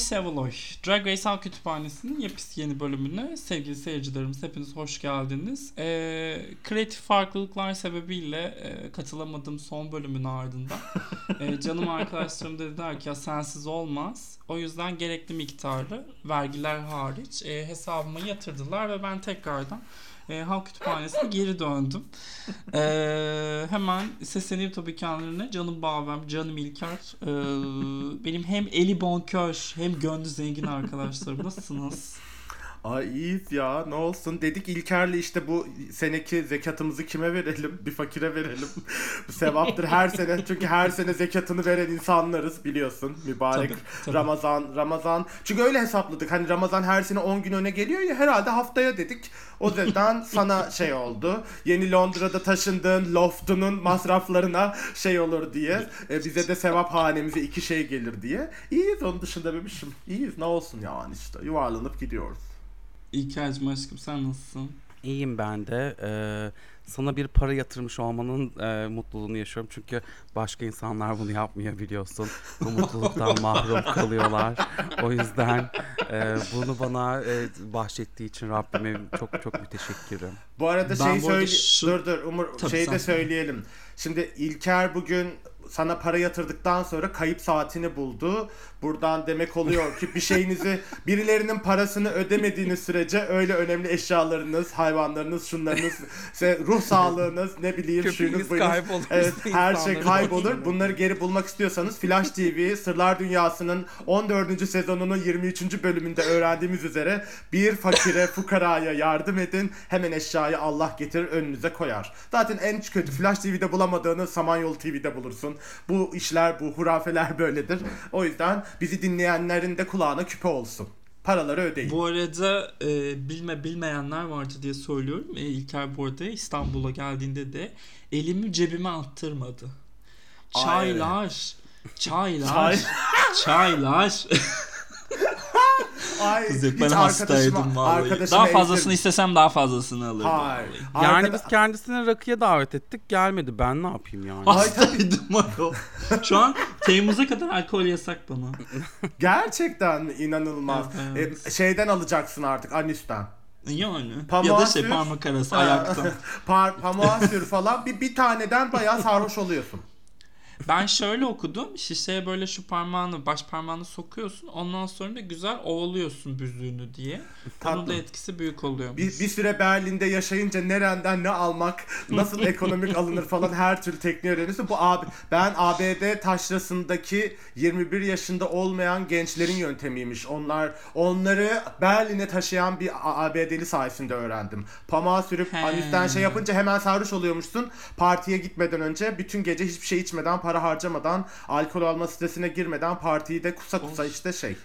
Seviloy. Drag Race Halk Kütüphanesi'nin yepis yeni bölümüne sevgili seyircilerimiz hepiniz hoş geldiniz. Ee, kreatif farklılıklar sebebiyle e, katılamadığım son bölümün ardından e, canım arkadaşlarım dediler ki ya sensiz olmaz. O yüzden gerekli miktarı vergiler hariç e, hesabıma yatırdılar ve ben tekrardan e, Halk Kütüphanesi'ne geri döndüm. E, hemen sesleneyim tabii kendilerine. Canım Bağvem, canım İlker. E, benim hem eli bonkör hem gönlü zengin arkadaşlarım. Nasılsınız? Ay iyiyiz ya ne olsun? Dedik İlker'le işte bu seneki zekatımızı kime verelim? Bir fakire verelim. Bu sevaptır her sene. Çünkü her sene zekatını veren insanlarız biliyorsun. Mübarek Tabii, tabii. Ramazan Ramazan. Çünkü öyle hesapladık. Hani Ramazan her sene 10 gün öne geliyor ya herhalde haftaya dedik. O yüzden sana şey oldu. Yeni Londra'da taşındığın loftunun masraflarına şey olur diye e, bize de sevap hanemize iki şey gelir diye. İyiyiz onun dışında bebişim iyiyiz ne olsun yani işte. Yuvarlanıp gidiyoruz. İlker'cim aşkım sen nasılsın? İyiyim ben de. Ee, sana bir para yatırmış olmanın e, mutluluğunu yaşıyorum. Çünkü başka insanlar bunu yapmıyor biliyorsun. Bu mutluluktan mahrum kalıyorlar. O yüzden e, bunu bana e, bahşettiği için Rabbime çok çok müteşekkirim. Bu arada Ben şey söyle şu- dur dur Umur Tabii şey sen de söyle. söyleyelim. Şimdi İlker bugün sana para yatırdıktan sonra kayıp saatini buldu. Buradan demek oluyor ki bir şeyinizi birilerinin parasını ödemediğiniz sürece öyle önemli eşyalarınız, hayvanlarınız, şunlarınız, ruh sağlığınız, ne bileyim şuyunuz buyunuz. kaybolur. Evet, her şey kaybolur. Bunları geri bulmak istiyorsanız Flash TV Sırlar Dünyası'nın 14. sezonunun 23. bölümünde öğrendiğimiz üzere bir fakire, fukaraya yardım edin. Hemen eşyayı Allah getirir önünüze koyar. Zaten en kötü Flash TV'de bulamadığını Samanyolu TV'de bulursun. Bu işler, bu hurafeler böyledir. O yüzden bizi dinleyenlerin de kulağına küpe olsun. Paraları ödeyin. Bu arada e, bilme bilmeyenler vardı diye söylüyorum. E, İlker bu arada İstanbul'a geldiğinde de elimi cebime attırmadı. Ay, Çaylar, çaylar, Çay. çaylar. Ay, Kız yok hiç ben arkadaşıma- hastaydım vallahi. arkadaşıma Daha ezdim. fazlasını istesem daha fazlasını alırdım. Hayır. vallahi. Yani Arkada- biz kendisini rakıya davet ettik. Gelmedi. Ben ne yapayım yani? Hastaydım ayol. Şu an Temmuz'a kadar alkol yasak bana. Gerçekten inanılmaz. Evet. E, şeyden alacaksın artık Anüs'ten. Yani. Pamuğa ya da şey sür. parmak arası ayakta. Par pamuğa sür falan bir, bir taneden bayağı sarhoş oluyorsun. Ben şöyle okudum. Şişeye böyle şu parmağını, baş parmağını sokuyorsun. Ondan sonra da güzel ovalıyorsun büzüğünü diye. Onun da etkisi büyük oluyor. Bir, bir süre Berlin'de yaşayınca nereden ne almak, nasıl ekonomik alınır falan her türlü tekniği öğreniyorsun. Bu abi ben ABD taşrasındaki 21 yaşında olmayan gençlerin yöntemiymiş. Onlar onları Berlin'e taşıyan bir ABD'li sayesinde öğrendim. Pamuğa sürüp anüsten şey yapınca hemen sarhoş oluyormuşsun. Partiye gitmeden önce bütün gece hiçbir şey içmeden, para harcamadan, alkol alma stresine girmeden partiyi de kusa kusa işte şey.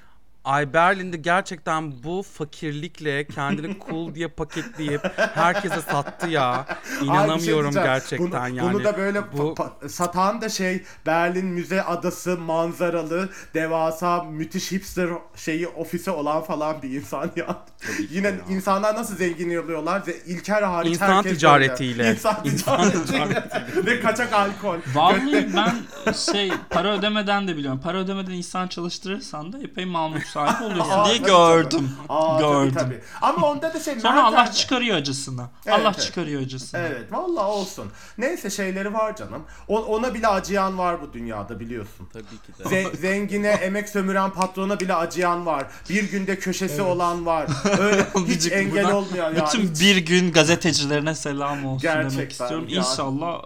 Ay Berlin'de gerçekten bu fakirlikle kendini cool diye paketleyip herkese sattı ya. Şey İnanamıyorum diyeceğim. gerçekten bunu, yani. Bunu da böyle bu satan da şey Berlin Müze Adası manzaralı devasa müthiş hipster şeyi ofisi olan falan bir insan ya. Yine ya. insanlar nasıl zengin oluyorlar? İlker hariç İnsan herkes ticaretiyle. böyle. İnsan ticaretiyle. Ve kaçak alkol. Vallahi ben şey para ödemeden de biliyorum. Para ödemeden insan çalıştırırsan da epey mal sahibi oluyorsun diye gördüm. Aa, gördüm. Tabii, tabii. Ama onda da şey Sonra Allah çıkarıyor acısını. Evet, Allah evet. çıkarıyor acısını. Evet vallahi olsun. Neyse şeyleri var canım. O- ona bile acıyan var bu dünyada biliyorsun. tabii ki de. Ze- zengine emek sömüren patrona bile acıyan var. Bir günde köşesi olan var. Öyle hiç engel olmayan yani. Bütün bir gün gazetecilerine selam olsun demek Gerçekten istiyorum. ya. İnşallah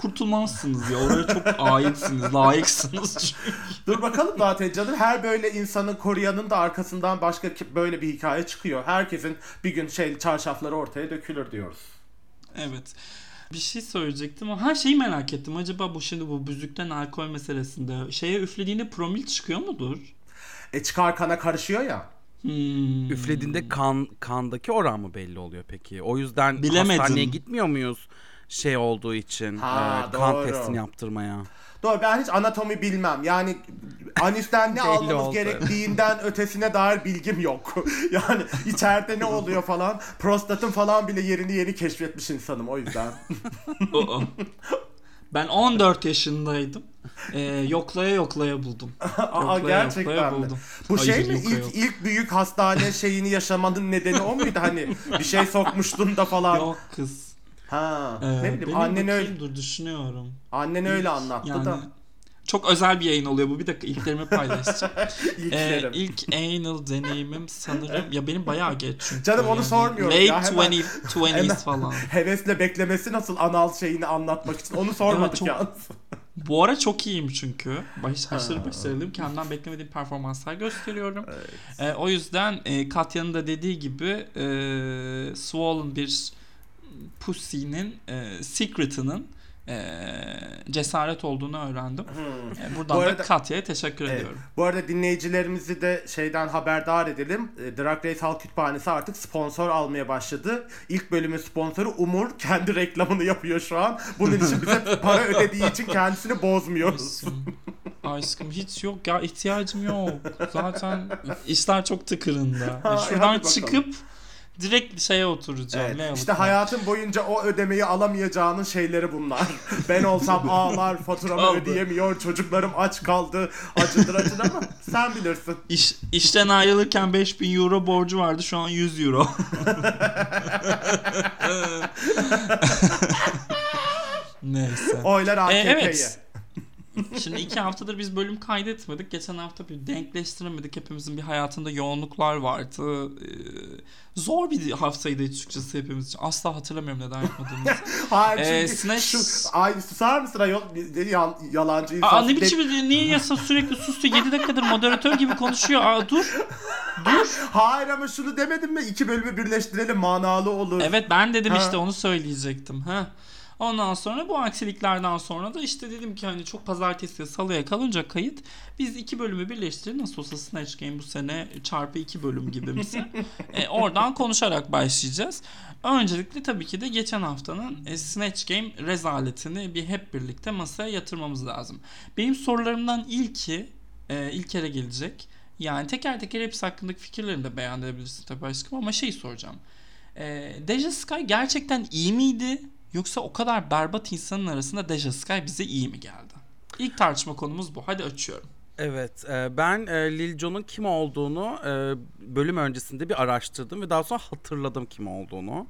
kurtulmazsınız ya. Oraya çok aitsiniz, layıksınız. Dur bakalım zaten canım. Her böyle insanı koruyanın da arkasından başka böyle bir hikaye çıkıyor. Herkesin bir gün şey çarşafları ortaya dökülür diyoruz. evet. Bir şey söyleyecektim ama her şeyi merak ettim. Acaba bu şimdi bu büzükten alkol meselesinde şeye üflediğinde promil çıkıyor mudur? E çıkar kana karışıyor ya. Hmm. Üflediğinde kan kandaki oran mı belli oluyor peki? O yüzden Bilemedim. hastaneye gitmiyor muyuz şey olduğu için Ha, e, kan doğru. testini yaptırmaya? Doğru ben hiç anatomi bilmem. Yani anüsten ne almamız oldu. gerektiğinden ötesine dair bilgim yok. yani içeride ne oluyor falan. Prostatın falan bile yerini yeni keşfetmiş insanım o yüzden. Ben 14 yaşındaydım. e, yoklaya yoklaya buldum. Aa, Yoklaya gerçekten yoklaya mi? buldum. Bu Hayır, şey mi yok, ilk yok. ilk büyük hastane şeyini yaşamanın nedeni o muydu hani bir şey sokmuştun da falan. Yok kız. Ha. Ee, ne bileyim annen öyle Dur düşünüyorum. annen öyle anlattı Yani da çok özel bir yayın oluyor bu. Bir dakika ilklerimi paylaşacağım. ee, ilklerim. ilk anal deneyimim sanırım ya benim bayağı geç çünkü. Canım onu Yani sormuyorum Late ya, hemen- 20, 20s hemen- falan. Hevesle beklemesi nasıl anal şeyini anlatmak için onu sormadık çok- yalnız. Bu ara çok iyiyim çünkü. Baş, aşırı başarılıyım. Kendimden beklemediğim performanslar gösteriyorum. Ee, o yüzden e, Katya'nın da dediği gibi e, swollen bir pussy'nin e, secret'ının e, cesaret olduğunu öğrendim. Hmm. E, buradan Bu da arada- Katya'ya teşekkür Evet. ediyorum. Bu arada dinleyicilerimizi de şeyden haberdar edelim. E, Drag Race Halk Kütüphanesi artık sponsor almaya başladı. İlk bölümün sponsoru Umur kendi reklamını yapıyor şu an. Bunun için bize para ödediği için kendisini bozmuyoruz. Aşkım, hiç yok ya ihtiyacım yok. Zaten işler çok tıkırında. Ha, hadi Şuradan bakalım. Direkt şeye oturacağım. Evet, layout'a. işte hayatın boyunca o ödemeyi alamayacağının şeyleri bunlar. Ben olsam ağlar, faturamı Aldı. ödeyemiyor, çocuklarım aç kaldı, acıdır acıdır ama sen bilirsin. İş, işten ayrılırken 5000 euro borcu vardı şu an 100 euro. Neyse. Oylar Ee, AKP'ye. evet. Şimdi iki haftadır biz bölüm kaydetmedik. Geçen hafta bir denkleştiremedik. Hepimizin bir hayatında yoğunluklar vardı. Ee, zor bir haftaydı açıkçası hepimiz için. Asla hatırlamıyorum neden yapmadığımızı. Hayır Ee, çünkü Snatch- şu, ay susar mısın ayol? Yan- yalancı insan. Aa, ne biçim niye yasa sürekli sustu 7 dakikadır moderatör gibi konuşuyor. Aa, dur. Hayır ama şunu demedim mi? İki bölümü birleştirelim manalı olur. Evet ben dedim Ha. işte onu söyleyecektim. Ha. Ondan sonra bu aksiliklerden sonra da işte dedim ki hani çok pazartesi salıya kalınca kayıt biz iki bölümü birleştirelim nasıl olsa Snatch Game bu sene çarpı iki bölüm gibi misin? e, oradan konuşarak başlayacağız. Öncelikle tabii ki de geçen haftanın e, Snatch Game rezaletini bir hep birlikte masaya yatırmamız lazım. Benim sorularımdan ilki e, ilk kere gelecek. Yani teker teker hepsi hakkındaki fikirlerini de beyan tabii aşkım ama şey soracağım. E, Deja Sky gerçekten iyi miydi? Yoksa o kadar berbat insanın arasında Deja Sky bize iyi mi geldi? İlk tartışma konumuz bu. Hadi açıyorum. Evet, e, ben e, Lil Jon'un kim olduğunu e, bölüm öncesinde bir araştırdım ve daha sonra hatırladım kim olduğunu.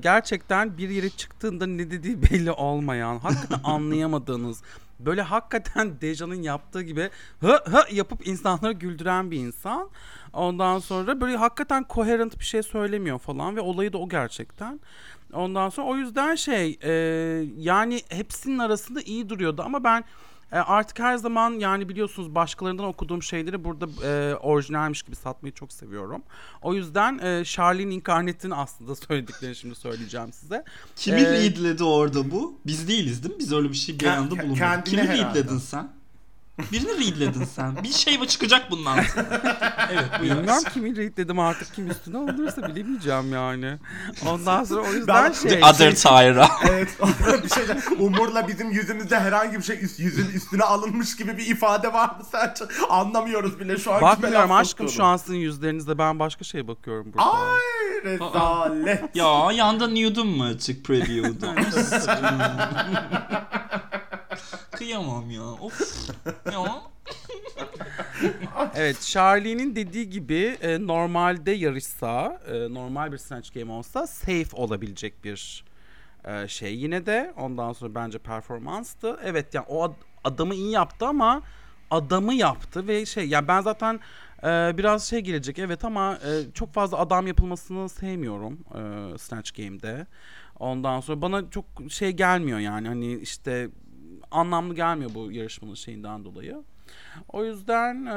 Gerçekten bir yere çıktığında ne dediği belli olmayan, hakikaten anlayamadığınız, böyle hakikaten Deja'nın yaptığı gibi hı hı yapıp insanları güldüren bir insan. Ondan sonra böyle hakikaten coherent bir şey söylemiyor falan ve olayı da o gerçekten. Ondan sonra o yüzden şey e, yani hepsinin arasında iyi duruyordu ama ben e, artık her zaman yani biliyorsunuz başkalarından okuduğum şeyleri burada e, orijinalmiş gibi satmayı çok seviyorum. O yüzden e, Charlie'nin inkarnetini aslında söylediklerini şimdi söyleyeceğim size. Kimi Ee, readledi orada bu? Biz değiliz değil mi? Biz öyle bir şey bir anda bulunmadık. Kimi herhalde. sen? Birini readledin sen. Bir şey çıkacak bundan. Evet buyur. Bilmiyorum kimin read dedim artık kim üstüne alınırsa bilemeyeceğim yani. Ondan sonra o yüzden Ben- şey. The other Tyra. Evet bir şey Umur'la bizim yüzümüzde herhangi bir şey üst, yüzün üstüne alınmış gibi bir ifade var mı sence? Anlamıyoruz bile şu an. kime Bakmıyorum laf aşkım soktuğunu. şu an sizin yüzlerinizde ben başka şeye bakıyorum burada. Ay rezalet. ya yanda nude'um mu açık preview'da? Kıyamam ya. Of. Ya. Evet Charlie'nin dediği gibi e, normalde yarışsa e, normal bir Snatch Game olsa safe olabilecek bir e, şey yine de ondan sonra bence performanstı. Evet yani o ad- adamı iyi yaptı ama adamı yaptı ve şey yani ben zaten e, biraz şey gelecek evet ama e, çok fazla adam yapılmasını sevmiyorum e, Snatch Game'de. Ondan sonra bana çok şey gelmiyor yani hani işte anlamlı gelmiyor bu yarışmanın şeyinden dolayı. O yüzden e,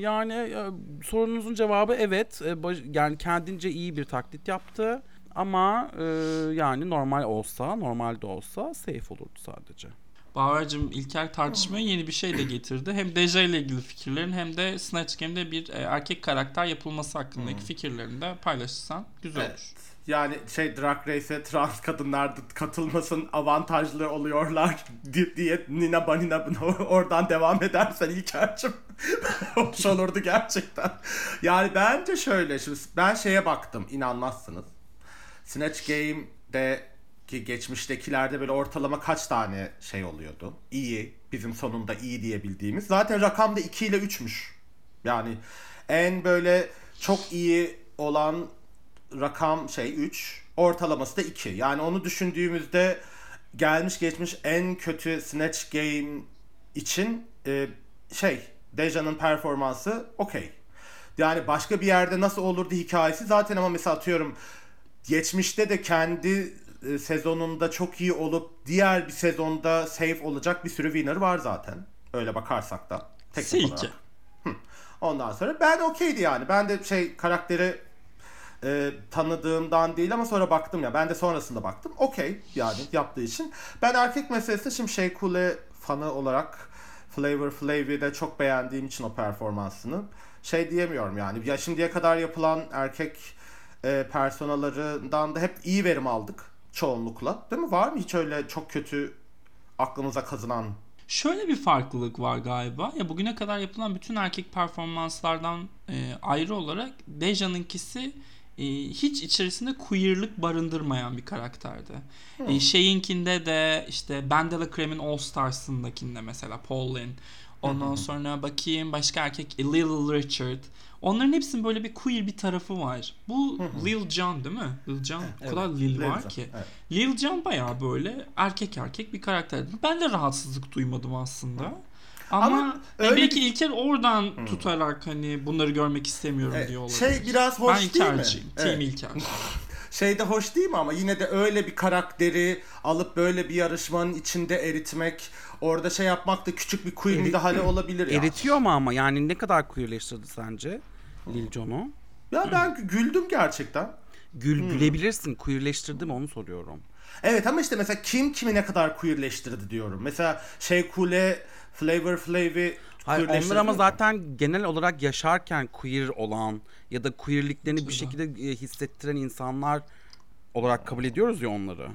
yani e, sorunuzun cevabı evet. E, baş- yani kendince iyi bir taklit yaptı. Ama e, yani normal olsa, normalde olsa safe olurdu sadece. Bahar'cığım İlker tartışmaya yeni bir şey de getirdi. Hem Deja ile ilgili fikirlerin hem de Snatch Game'de bir e, erkek karakter yapılması hakkındaki fikirlerini de paylaşırsan güzel Evet. olur. Yani şey Drag Race'e trans kadınlar katılmasın avantajlı oluyorlar di- diye Nina Banina oradan devam edersen İlker'cim hoş olurdu gerçekten. Yani bence şöyle şimdi ben şeye baktım inanmazsınız. Snatch Game'de ki geçmiştekilerde böyle ortalama kaç tane şey oluyordu? İyi, bizim sonunda iyi diyebildiğimiz. Zaten rakam da 2 ile 3'müş. Yani en böyle çok iyi olan rakam şey 3, ortalaması da 2. Yani onu düşündüğümüzde gelmiş geçmiş en kötü Snatch Game için e, şey Deja'nın performansı okey. Yani başka bir yerde nasıl olurdu hikayesi zaten ama mesela atıyorum geçmişte de kendi sezonunda çok iyi olup diğer bir sezonda safe olacak bir sürü winner var zaten. Öyle bakarsak da. Teknik olarak. Ondan sonra ben okeydi yani. Ben de şey karakteri e, tanıdığımdan değil ama sonra baktım ya. Ben de sonrasında baktım. Okey yani yaptığı için. Ben erkek meselesinde şimdi şey Kule fanı olarak Flavor Flav'i de çok beğendiğim için o performansını şey diyemiyorum yani. Ya şimdiye kadar yapılan erkek e, personalarından da hep iyi verim aldık çoğunlukla. Değil mi? Var mı hiç öyle çok kötü aklımıza kazınan Şöyle bir farklılık var galiba. Ya bugüne kadar yapılan bütün erkek performanslardan e, ayrı olarak Deja'nınkisi e, hiç içerisinde queerlık barındırmayan bir karakterdi. E, şeyinkinde de işte Bandela Cream'in All Stars'ındakinde mesela Paul Lynn. Ondan sonra bakayım başka erkek e, Lil Richard. Onların hepsinin böyle bir queer bir tarafı var. Bu Lil Jon değil mi? Lil Jon o kadar Lil var ki. evet. Lil Jon bayağı böyle erkek erkek bir karakterdi. Ben de rahatsızlık duymadım aslında. Ama, Ama yani öyle belki İlker oradan tutarak hani bunları görmek istemiyorum Evet, diyor olabilir. şey biraz hoş ben değil mi? İlker'ciyim. Team Evet. İlker. Şey de hoş değil mi ama yine de öyle bir karakteri alıp böyle bir yarışmanın içinde eritmek, orada şey yapmak da küçük bir queer müdahale olabilir ya. Eritiyor mu ama yani ne kadar queerleştirdi sence Lil Jon'u? Ya ben gü- güldüm gerçekten. Gül, Hmm. Gülebilirsin. Queerleştirdi mi onu soruyorum. Evet ama işte mesela kim kimi ne kadar queerleştirdi diyorum. Mesela şey Kule, Flavor Flav'i Hayır, onlar ama mi? zaten genel olarak yaşarken queer olan ya da queerliklerini bir şekilde e, hissettiren insanlar olarak kabul ediyoruz ya onları.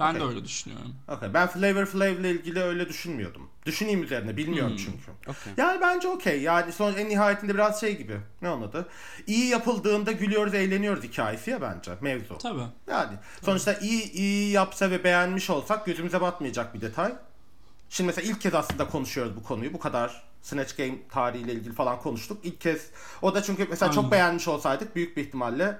Ben de Okey. öyle düşünüyorum. Okey, Ben Flavor Flav ile ilgili öyle düşünmüyordum. Düşüneyim üzerine bilmiyorum Hmm. çünkü. Okey. Yani bence okey. Yani son en nihayetinde biraz şey gibi. Ne onun adı? İyi yapıldığında gülüyoruz, eğleniyoruz hikayesi ya bence mevzu. Tabii. Yani sonuçta iyi iyi yapsa ve beğenmiş olsak gözümüze batmayacak bir detay. Şimdi mesela ilk kez aslında konuşuyoruz bu konuyu. Bu kadar Snatch Game tarihiyle ilgili falan konuştuk. İlk kez. O da çünkü mesela Aynen. çok beğenmiş olsaydık büyük bir ihtimalle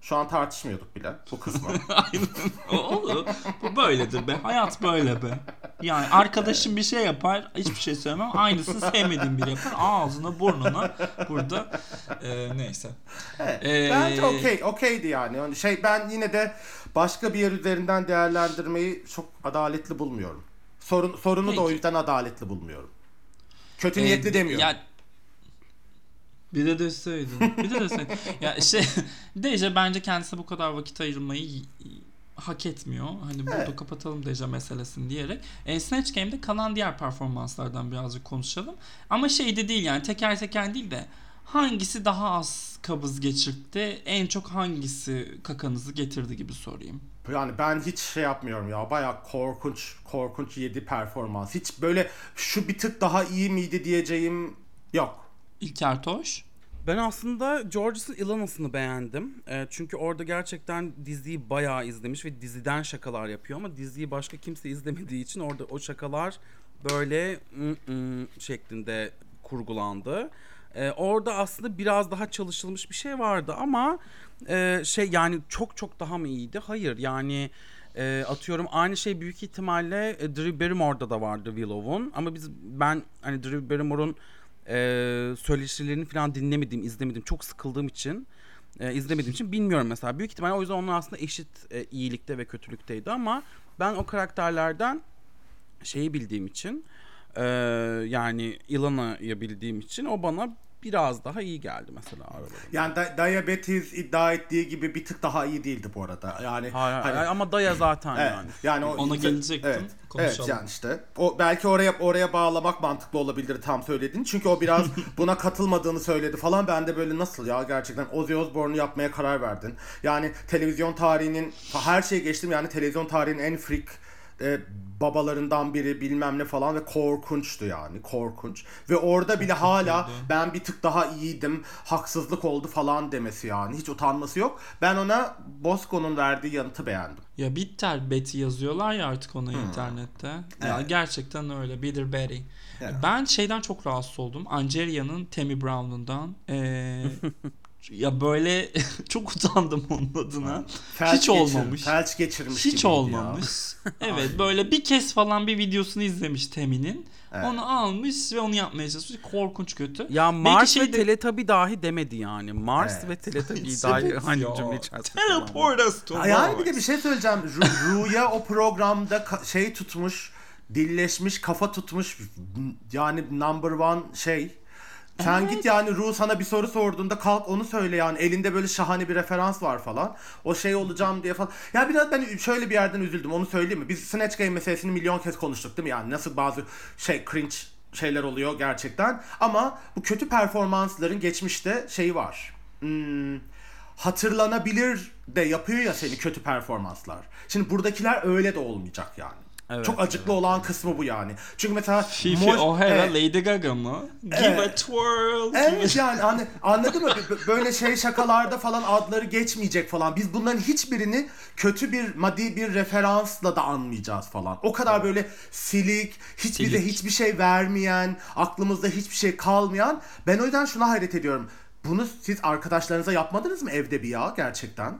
şu an tartışmıyorduk bile bu kısmı. Aynen. O, o- bu böyledir be. Hayat böyle be. Yani arkadaşım bir şey yapar, hiçbir şey söylemem. Aynısını sevmediğim biri yapar. Ağzına, burnuna. Burada e, neyse. Ee, Bence okey, okeydi yani. yani. Şey ben yine de başka bir yer üzerinden değerlendirmeyi çok adaletli bulmuyorum. Sorun sorunu da o Peki. yüzden adaletli bulmuyorum. Kötü Ee, niyetli demiyorum. Ya bir de deseydin. Bir de deseydin. ya şey Deja bence kendisi bu kadar vakit ayırmayı hak etmiyor. Hani burada Evet. kapatalım Deja meselesini diyerek. E, Snatch Game'de kalan diğer performanslardan birazcık konuşalım. Ama şey de değil yani teker teker değil de hangisi daha az kabız geçirtti? En çok hangisi kakanızı getirdi gibi sorayım. Yani ben hiç şey yapmıyorum ya. Bayağı korkunç, korkunç yedi performans. Hiç böyle şu bir tık daha iyi miydi diyeceğim yok. İlker Toş. Ben aslında George's'ın Ilana'sını beğendim. E, çünkü orada gerçekten diziyi bayağı izlemiş ve diziden şakalar yapıyor ama diziyi başka kimse izlemediği için orada o şakalar böyle "Mm, mm" şeklinde kurgulandı. E, orada aslında biraz daha çalışılmış bir şey vardı ama e, şey yani çok çok daha mı iyiydi? Hayır yani e, atıyorum aynı şey büyük ihtimalle e, Drew Barrymore'da da vardı Willow'un ama biz ben hani Drew Barrymore'un e, söyleşilerini falan dinlemedim, izlemedim. Çok sıkıldığım için e, izlemediğim için bilmiyorum mesela. Büyük ihtimalle o yüzden onlar aslında eşit e, iyilikte ve kötülükteydi ama ben o karakterlerden şeyi bildiğim için e, yani Ilana'yı bildiğim için o bana biraz daha iyi geldi mesela aralarında. Yani da- Diabetes iddia ettiği gibi bir tık daha iyi değildi bu arada. Yani Hayır, hani- hayır, ama Daya zaten Evet, yani. yani o, Ona gelecektim, Evet, konuşalım. evet yani işte. O belki oraya oraya bağlamak mantıklı olabilir tam söylediğin. Çünkü o biraz buna katılmadığını söyledi falan. Ben de böyle nasıl ya gerçekten Ozzy Osbourne'u yapmaya karar verdin. Yani televizyon tarihinin her şeyi geçtim yani televizyon tarihinin en freak e, babalarından biri bilmem ne falan ve korkunçtu yani korkunç. Ve orada bile hala ben bir tık daha iyiydim haksızlık oldu falan demesi yani hiç utanması yok. Ben ona Bosco'nun verdiği yanıtı beğendim. Ya bitter Betty yazıyorlar ya artık ona internette. Ya Hmm. Evet. gerçekten öyle. Bitter Betty. Evet. Ben şeyden çok rahatsız oldum. Angelia'nın Tammy Brown'undan. Ee, ya böyle çok utandım onun adına. Felç Hiç geçir- olmamış. Felç geçirmiş Hiç olmamış. evet böyle bir kez falan bir videosunu izlemiş Tammy'nin. Evet. Onu almış ve onu yapmaya çalışmış. Korkunç kötü. Ya Mars ve şeyde- Teletabi dahi demedi yani. Mars Evet. ve Teletabi dahi hani ya. cümle içerisinde. Teleport us to Ya. Yani bir de Mars. bir şey söyleyeceğim. Ru- Ru'ya o programda şey tutmuş, dilleşmiş, kafa tutmuş. Yani number one şey. Sen git yani Ru sana bir soru sorduğunda kalk onu söyle yani elinde böyle şahane bir referans var falan. O şey olacağım diye falan. Ya biraz ben şöyle bir yerden üzüldüm onu söyleyeyim mi? Biz Snatch Game meselesini milyon kez konuştuk değil mi? Yani nasıl bazı şey cringe şeyler oluyor gerçekten. Ama bu kötü performansların geçmişte şeyi var. Hmm, hatırlanabilir de yapıyor ya seni kötü performanslar. Şimdi buradakiler öyle de olmayacak yani. Evet, Çok acıklı olan kısmı bu yani. Çünkü mesela Fifi Moj- O'Hara, Evet. Lady Gaga mı? Give Evet. a twirl. Evet yani hani anladın mı? Böyle şey şakalarda falan adları geçmeyecek falan. Biz bunların hiçbirini kötü bir maddi bir referansla da anmayacağız falan. O kadar böyle silik, hiç bize Silik. hiçbir şey vermeyen, aklımızda hiçbir şey kalmayan. Ben o yüzden şuna hayret ediyorum. Bunu siz arkadaşlarınıza yapmadınız mı evde bir ya gerçekten?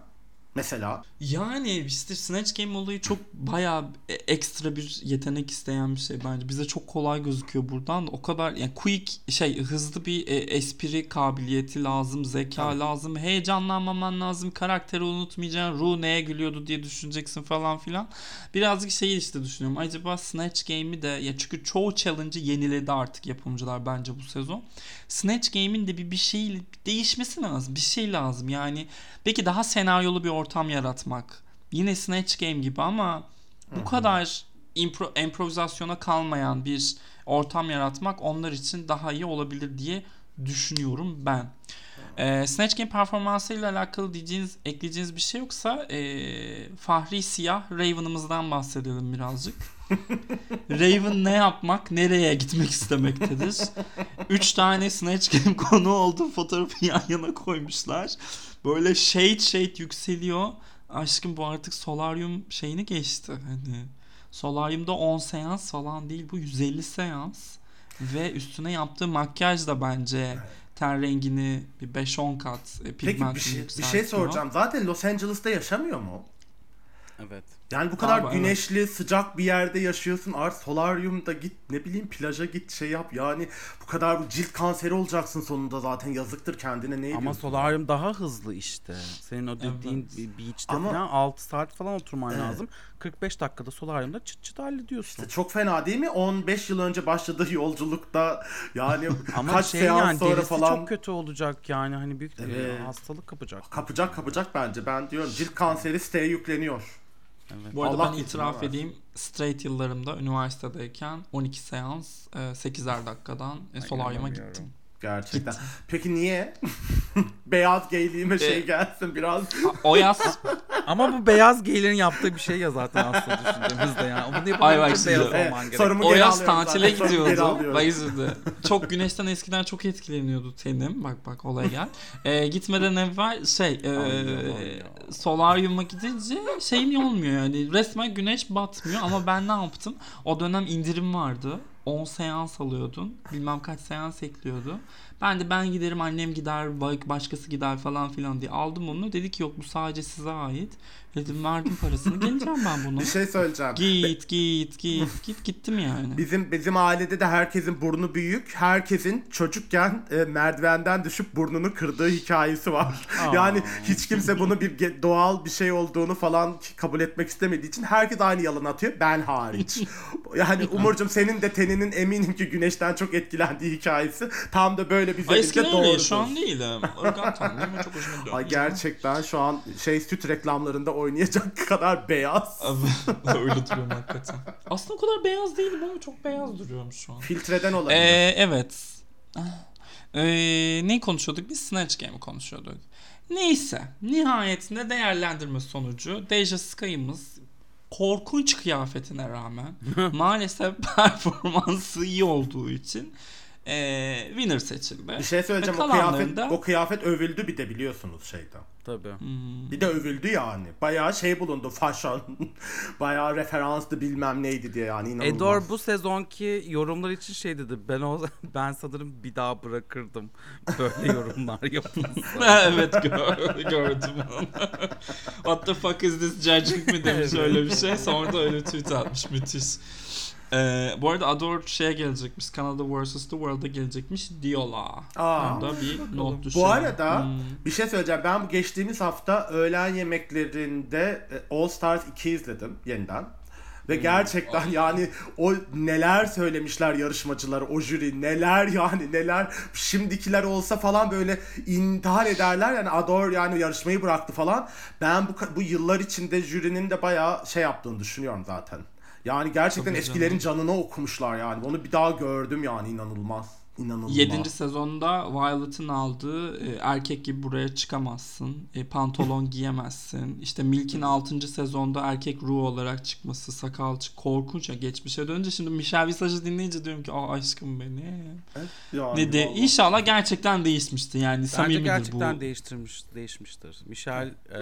Mesela. Yani işte Snatch Game olayı çok bayağı e- ekstra bir yetenek isteyen bir şey bence. Bize çok kolay gözüküyor buradan. O kadar yani quick şey hızlı bir e, espri kabiliyeti lazım, zeka lazım, heyecanlanmaman lazım, karakteri unutmayacaksın, ruh neye gülüyordu diye düşüneceksin falan filan. Birazcık şeyi işte düşünüyorum. Acaba Snatch Game'i de ya çünkü çoğu challenge'ı yeniledi artık yapımcılar bence bu sezon. Snatch Game'in de bir bir şey değişmesi lazım. Bir şey lazım. Yani belki daha senaryolu bir ortam yaratmak. Yine Snatch Game gibi ama bu kadar impro, improvizasyona kalmayan bir ortam yaratmak onlar için daha iyi olabilir diye düşünüyorum ben. Ee, Snatch Game performansıyla alakalı diyeceğiniz, ekleyeceğiniz bir şey yoksa ee, Fahri Siyah Raven'ımızdan bahsedelim birazcık. Raven ne yapmak, nereye gitmek istemektedir? Üç tane Snatch Game konu oldu. Fotoğrafı yan yana koymuşlar. Böyle shade shade yükseliyor. Aşkım bu artık solaryum şeyini geçti. Hani solaryumda 10 seans falan değil. Bu 150 seans. Ve üstüne yaptığı makyaj da bence ten rengini bir 5-10 kat e, Peki pigmentini bir şey, bir şey soracağım. Zaten Los Angeles'ta yaşamıyor mu? Evet. Yani bu kadar evet. güneşli, sıcak bir yerde yaşıyorsun. Art solaryumda git ne bileyim plaja git şey yap. Yani bu kadar bu cilt kanseri olacaksın sonunda zaten yazıktır kendine ne Ama solaryum daha hızlı işte. Senin o dediğin Evet. beach'te Ama- falan 6 saat falan oturman Evet. lazım. 45 dakikada solaryumda çıt çıt hallediyorsun. Çok fena değil mi? 15 yıl önce başladığı yolculukta yani Ama kaç şey seans yani sonra falan çok kötü olacak yani hani büyük e, Evet. hastalık kapacak. kapacak kapacak bence. Ben diyorum cilt kanseri siteye yükleniyor. Evet. Bu arada Allah ben itiraf versin. edeyim. Straight yıllarımda üniversitedeyken 12 seans e, 8'er dakikadan e, solaryuma inanamıyorum. gittim. Gerçekten. Peki niye? Beyaz geyliğime şey E- gelsin biraz. O yaz Ama bu beyaz geylerin yaptığı bir şey ya zaten aslında düşündüğümüzde yani. Bunu Ay bak şimdi. Evet, o yaz tatile gidiyordu. şimdi. Çok güneşten eskiden çok etkileniyordu tenim. Bak bak olaya gel. E, gitmeden evvel şey e, ya. solaryuma gidince şeyim olmuyor yani. Resmen güneş batmıyor ama ben ne yaptım? O dönem indirim vardı. 10 seans alıyordun. Bilmem kaç seans ekliyordu. Ben de ben giderim annem gider başkası gider falan filan diye aldım onu. Dedi ki yok bu sadece size ait. Dedim verdim parasını geleceğim ben bunu. Bir şey söyleyeceğim. Git git git git gittim yani. Bizim bizim ailede de herkesin burnu büyük. Herkesin çocukken e, merdivenden düşüp burnunu kırdığı hikayesi var. Aa. yani hiç kimse bunu bir doğal bir şey olduğunu falan kabul etmek istemediği için herkes aynı yalan atıyor. Ben hariç. yani Umurcuğum senin de teninin eminim ki güneşten çok etkilendiği hikayesi tam da böyle bir Ay eskiden doğrudur. öyle şu an değilim. Irgat tanrım çok hoşuma gidiyor. Ay gerçekten şu an şey süt reklamlarında oynayacak kadar beyaz. öyle duruyorum hakikaten. Aslında o kadar beyaz değilim ama çok beyaz duruyorum şu an. Filtreden olabilir. Ee, evet. Ee, ne konuşuyorduk? Biz Snatch Game konuşuyorduk. Neyse. Nihayetinde değerlendirme sonucu Deja Sky'ımız korkunç kıyafetine rağmen maalesef performansı iyi olduğu için e, winner seçildi. Bir şey söyleyeceğim. O kıyafet, o kıyafet övüldü bir de biliyorsunuz şeyden. Tabii. Hmm. Bir de övüldü yani. Bayağı şey bulundu fashion. Bayağı referanstı bilmem neydi diye yani inanılmaz. Edor bu sezonki yorumlar için şey dedi. Ben o ben sanırım bir daha bırakırdım. Böyle yorumlar yapılsa. evet gö- gördüm onu. What the fuck is this judging mi demiş öyle bir şey. Sonra da öyle tweet atmış müthiş. Ee, bu arada Adore şeye gelecekmiş. Canada vs. The World'a gelecekmiş diyorlar. Aa. Orada bir not düşüyor. Bu arada Hmm. bir şey söyleyeceğim. Ben bu geçtiğimiz hafta öğlen yemeklerinde e, All Stars 2 izledim yeniden. Ve gerçekten yani o neler söylemişler yarışmacılar, o jüri neler yani neler şimdikiler olsa falan böyle intihar ederler yani Ador yani yarışmayı bıraktı falan. Ben bu bu yıllar içinde jürinin de bayağı şey yaptığını düşünüyorum zaten. Yani gerçekten eskilerin canını okumuşlar yani. Onu bir daha gördüm yani inanılmaz. İnanılmaz. 7. sezonda Violet'ın aldığı e, erkek gibi buraya çıkamazsın. E, pantolon giyemezsin. İşte Milk'in 6. sezonda erkek Ru olarak çıkması, sakal çık korkunç ya geçmişe dönünce şimdi Michelle Visage'ı dinleyince diyorum ki aa aşkım benim. Yani Ne de vallahi. inşallah gerçekten değişmişti yani Bence samimidir gerçekten bu. değiştirmiş, değişmiştir. Michel e,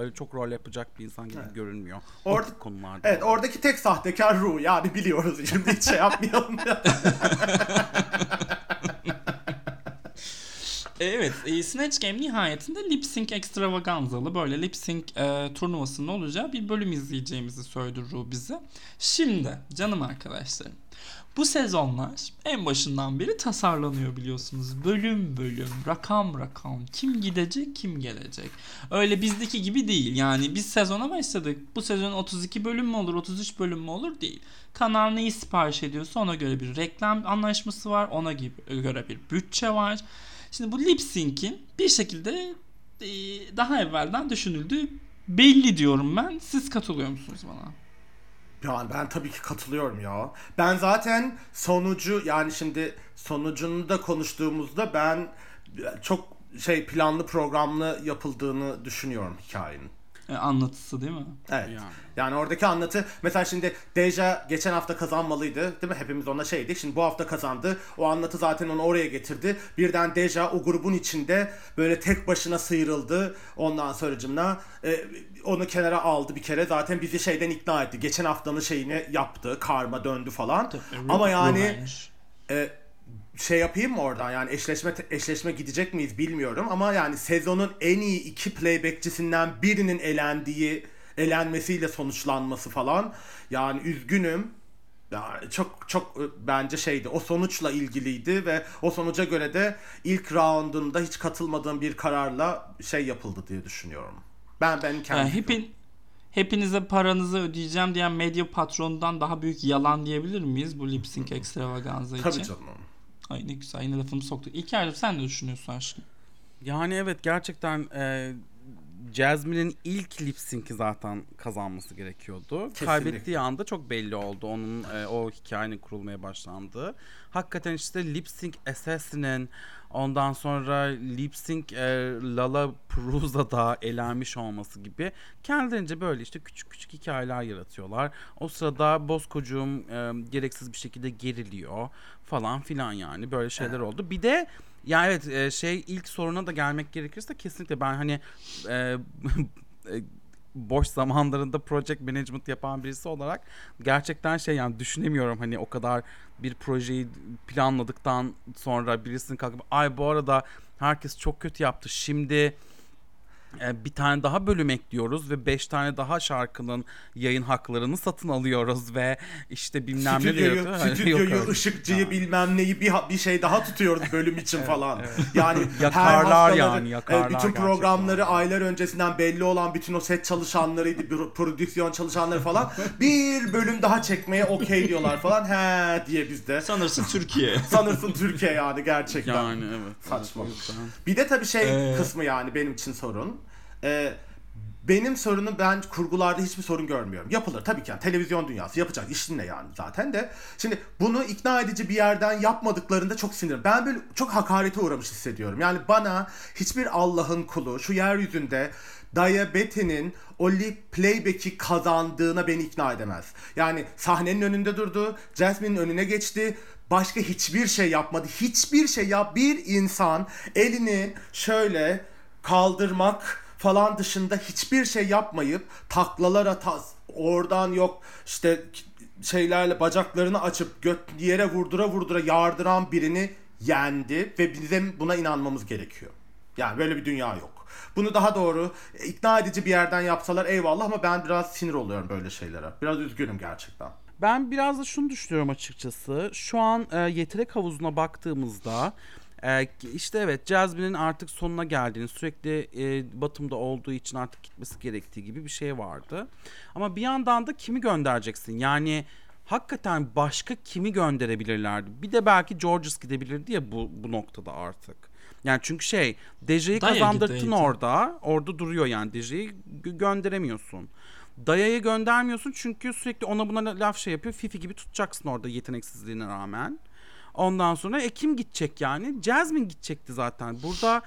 öyle çok rol yapacak bir insan gibi Evet. görünmüyor. Orada- konularda. Evet oradaki tek sahtekar Ru yani biliyoruz şimdi hiç şey yapmayalım. E, Snatch Game nihayetinde lip sync ekstravaganzalı böyle lip sync e, turnuvasının olacağı bir bölüm izleyeceğimizi söyledi Ru bize. Şimdi canım arkadaşlarım bu sezonlar en başından beri tasarlanıyor biliyorsunuz. Bölüm bölüm, rakam rakam, kim gidecek, kim gelecek. Öyle bizdeki gibi değil. Yani biz sezona başladık. Bu sezon 32 bölüm mü olur, 33 bölüm mü olur değil. Kanal neyi sipariş ediyorsa ona göre bir reklam anlaşması var. Ona göre bir bütçe var. Şimdi bu lip sync'in bir şekilde e, daha evvelden düşünüldüğü belli diyorum ben. Siz katılıyor musunuz bana? Yani ben tabii ki katılıyorum ya. Ben zaten sonucu yani şimdi sonucunu da konuştuğumuzda ben çok şey planlı programlı yapıldığını düşünüyorum hikayenin. E, anlatısı değil mi? Evet. Yani. Yani. oradaki anlatı mesela şimdi Deja geçen hafta kazanmalıydı değil mi? Hepimiz ona şeydi. Şimdi bu hafta kazandı. O anlatı zaten onu oraya getirdi. Birden Deja o grubun içinde böyle tek başına sıyrıldı. Ondan sonracımla e, onu kenara aldı bir kere. Zaten bizi şeyden ikna etti. Geçen haftanın şeyini yaptı. Karma döndü falan. Ama yani e, şey yapayım mı oradan yani eşleşme eşleşme gidecek miyiz bilmiyorum ama yani sezonun en iyi iki playbackçisinden birinin elendiği elenmesiyle sonuçlanması falan yani üzgünüm yani çok çok e, bence şeydi o sonuçla ilgiliydi ve o sonuca göre de ilk roundunda hiç katılmadığım bir kararla şey yapıldı diye düşünüyorum. Ben ben kendi Yani hepin, hepinize paranızı ödeyeceğim diyen medya patronundan daha büyük yalan diyebilir miyiz bu lip sync ekstravaganza için? tabii canım. Ay ne güzel yine lafımı soktuk. İlker'cim sen ne düşünüyorsun aşkım? Yani evet gerçekten e, Jasmine'in ilk lip sync'i zaten kazanması gerekiyordu. Kesinlikle. Kaybettiği anda çok belli oldu onun e, o hikayenin kurulmaya başlandığı. Hakikaten işte lip sync Assassin'in ondan sonra lip sync e, Lala Pruza'da elenmiş olması gibi kendilerince böyle işte küçük küçük hikayeler yaratıyorlar. O sırada Bozkocuğum e, gereksiz bir şekilde geriliyor falan filan yani böyle şeyler oldu. Bir de ya evet e, şey ilk soruna da gelmek gerekirse kesinlikle ben hani e, e, boş zamanlarında project management yapan birisi olarak gerçekten şey yani düşünemiyorum hani o kadar bir projeyi planladıktan sonra birisinin kalkıp ay bu arada herkes çok kötü yaptı şimdi bir tane daha bölüm ekliyoruz ve beş tane daha şarkının yayın haklarını satın alıyoruz ve işte bilmem ne stüdyoyu, diyor. Hani stüdyoyu, yok ışıkçıyı Yani. bilmem neyi bir, bir şey daha tutuyoruz bölüm için falan. Yani Yakarlar haftaları, yani, yakarlar e, bütün gerçekten. programları aylar öncesinden belli olan bütün o set çalışanlarıydı, prodüksiyon çalışanları falan bir bölüm daha çekmeye okey diyorlar falan. He diye bizde. Sanırsın Türkiye. Sanırsın Türkiye yani gerçekten. Yani evet. Saçma. Yüzden. Bir de tabii şey Ee, kısmı yani benim için sorun. Ee, benim sorunum ben kurgularda hiçbir sorun görmüyorum. Yapılır tabii ki yani televizyon dünyası yapacak işin ne yani zaten de. Şimdi bunu ikna edici bir yerden yapmadıklarında çok sinirim. Ben böyle çok hakarete uğramış hissediyorum. Yani bana hiçbir Allah'ın kulu şu yeryüzünde Diabeti'nin o lip playback'i kazandığına beni ikna edemez. Yani sahnenin önünde durdu, Jasmine'in önüne geçti, başka hiçbir şey yapmadı. Hiçbir şey yap. Bir insan elini şöyle kaldırmak falan dışında hiçbir şey yapmayıp taklalar atas oradan yok işte şeylerle bacaklarını açıp göt yere vurdura vurdura yardıran birini yendi ve bizim buna inanmamız gerekiyor. Yani böyle bir dünya yok. Bunu daha doğru e, ikna edici bir yerden yapsalar eyvallah ama ben biraz sinir oluyorum böyle şeylere. Biraz üzgünüm gerçekten. Ben biraz da şunu düşünüyorum açıkçası. Şu an e, yetenek havuzuna baktığımızda e, işte evet Jasmine'in artık sonuna geldiğini sürekli e, Batum'da olduğu için artık gitmesi gerektiği gibi bir şey vardı. Ama bir yandan da kimi göndereceksin? Yani hakikaten başka kimi gönderebilirlerdi? Bir de belki Georges gidebilirdi ya bu, bu noktada artık. Yani çünkü şey Daya kazandırttın orada. Orada duruyor yani Deja'yı gö- gönderemiyorsun. Daya'ya göndermiyorsun çünkü sürekli ona buna laf şey yapıyor. Fifi gibi tutacaksın orada yeteneksizliğine rağmen. Ondan sonra e kim gidecek yani? Jasmine gidecekti zaten. Burada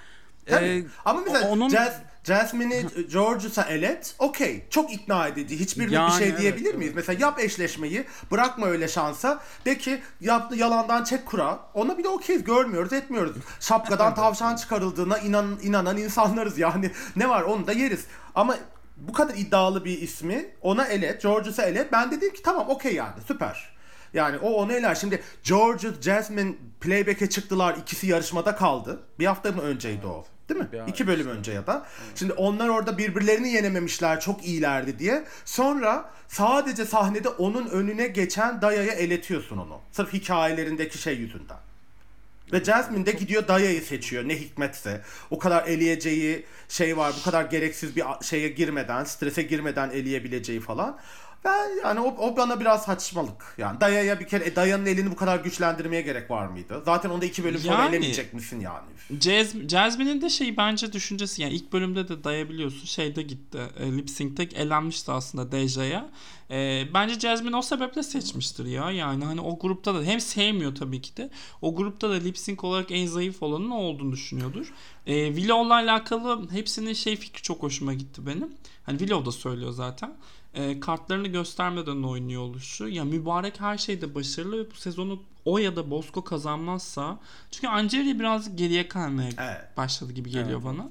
Tabii. e, Ama mesela onun- Jas- Jasmine'i George'sa elet okey çok ikna edici hiçbirine Yani bir şey evet, diyebilir miyiz? Mesela yap eşleşmeyi bırakma öyle şansa de ki yaptı yalandan çek kura ona bir de okeyiz görmüyoruz etmiyoruz. Şapkadan tavşan çıkarıldığına inan, inanan insanlarız yani ne var onu da yeriz. Ama bu kadar iddialı bir ismi ona elet George'sa elet ben dedim ki tamam okey yani süper. Yani o onu eler. Şimdi George, Jasmine playback'e çıktılar. ikisi yarışmada kaldı. Bir hafta mı önceydi o? Değil mi? Ay İki bölüm önce ya da. Şimdi onlar orada birbirlerini yenememişler. Çok iyilerdi diye. Sonra sadece sahnede onun önüne geçen Daya'ya eletiyorsun onu. Sırf hikayelerindeki şey yüzünden. Ve Jasmine de gidiyor Daya'yı seçiyor ne hikmetse. O kadar eleyeceği şey var. Bu kadar gereksiz bir şeye girmeden, strese girmeden eleyebileceği falan. Ben yani o, o bana biraz saçmalık. Yani Daya'ya bir kere e, Daya'nın elini bu kadar güçlendirmeye gerek var mıydı? Zaten onu da iki bölüm sonra Yani- elemeyecek misin yani? Jazz, Jasmine'in de şey bence düşüncesi yani ilk bölümde de dayabiliyorsun şeyde gitti e, lip sync'te elenmişti aslında Deja'ya. E, bence Jasmine o sebeple seçmiştir ya yani hani o grupta da hem sevmiyor tabii ki de o grupta da lip sync olarak en zayıf olanın o olduğunu düşünüyordur. E, Willow'la alakalı hepsinin şey fikri çok hoşuma gitti benim. Hani Willow da söylüyor zaten. E, kartlarını göstermeden oynuyor oluşu. Ya mübarek her şeyde başarılı ve bu sezonu o ya da Bosco kazanmazsa çünkü Angeli biraz geriye kalmaya Evet. başladı gibi geliyor bana.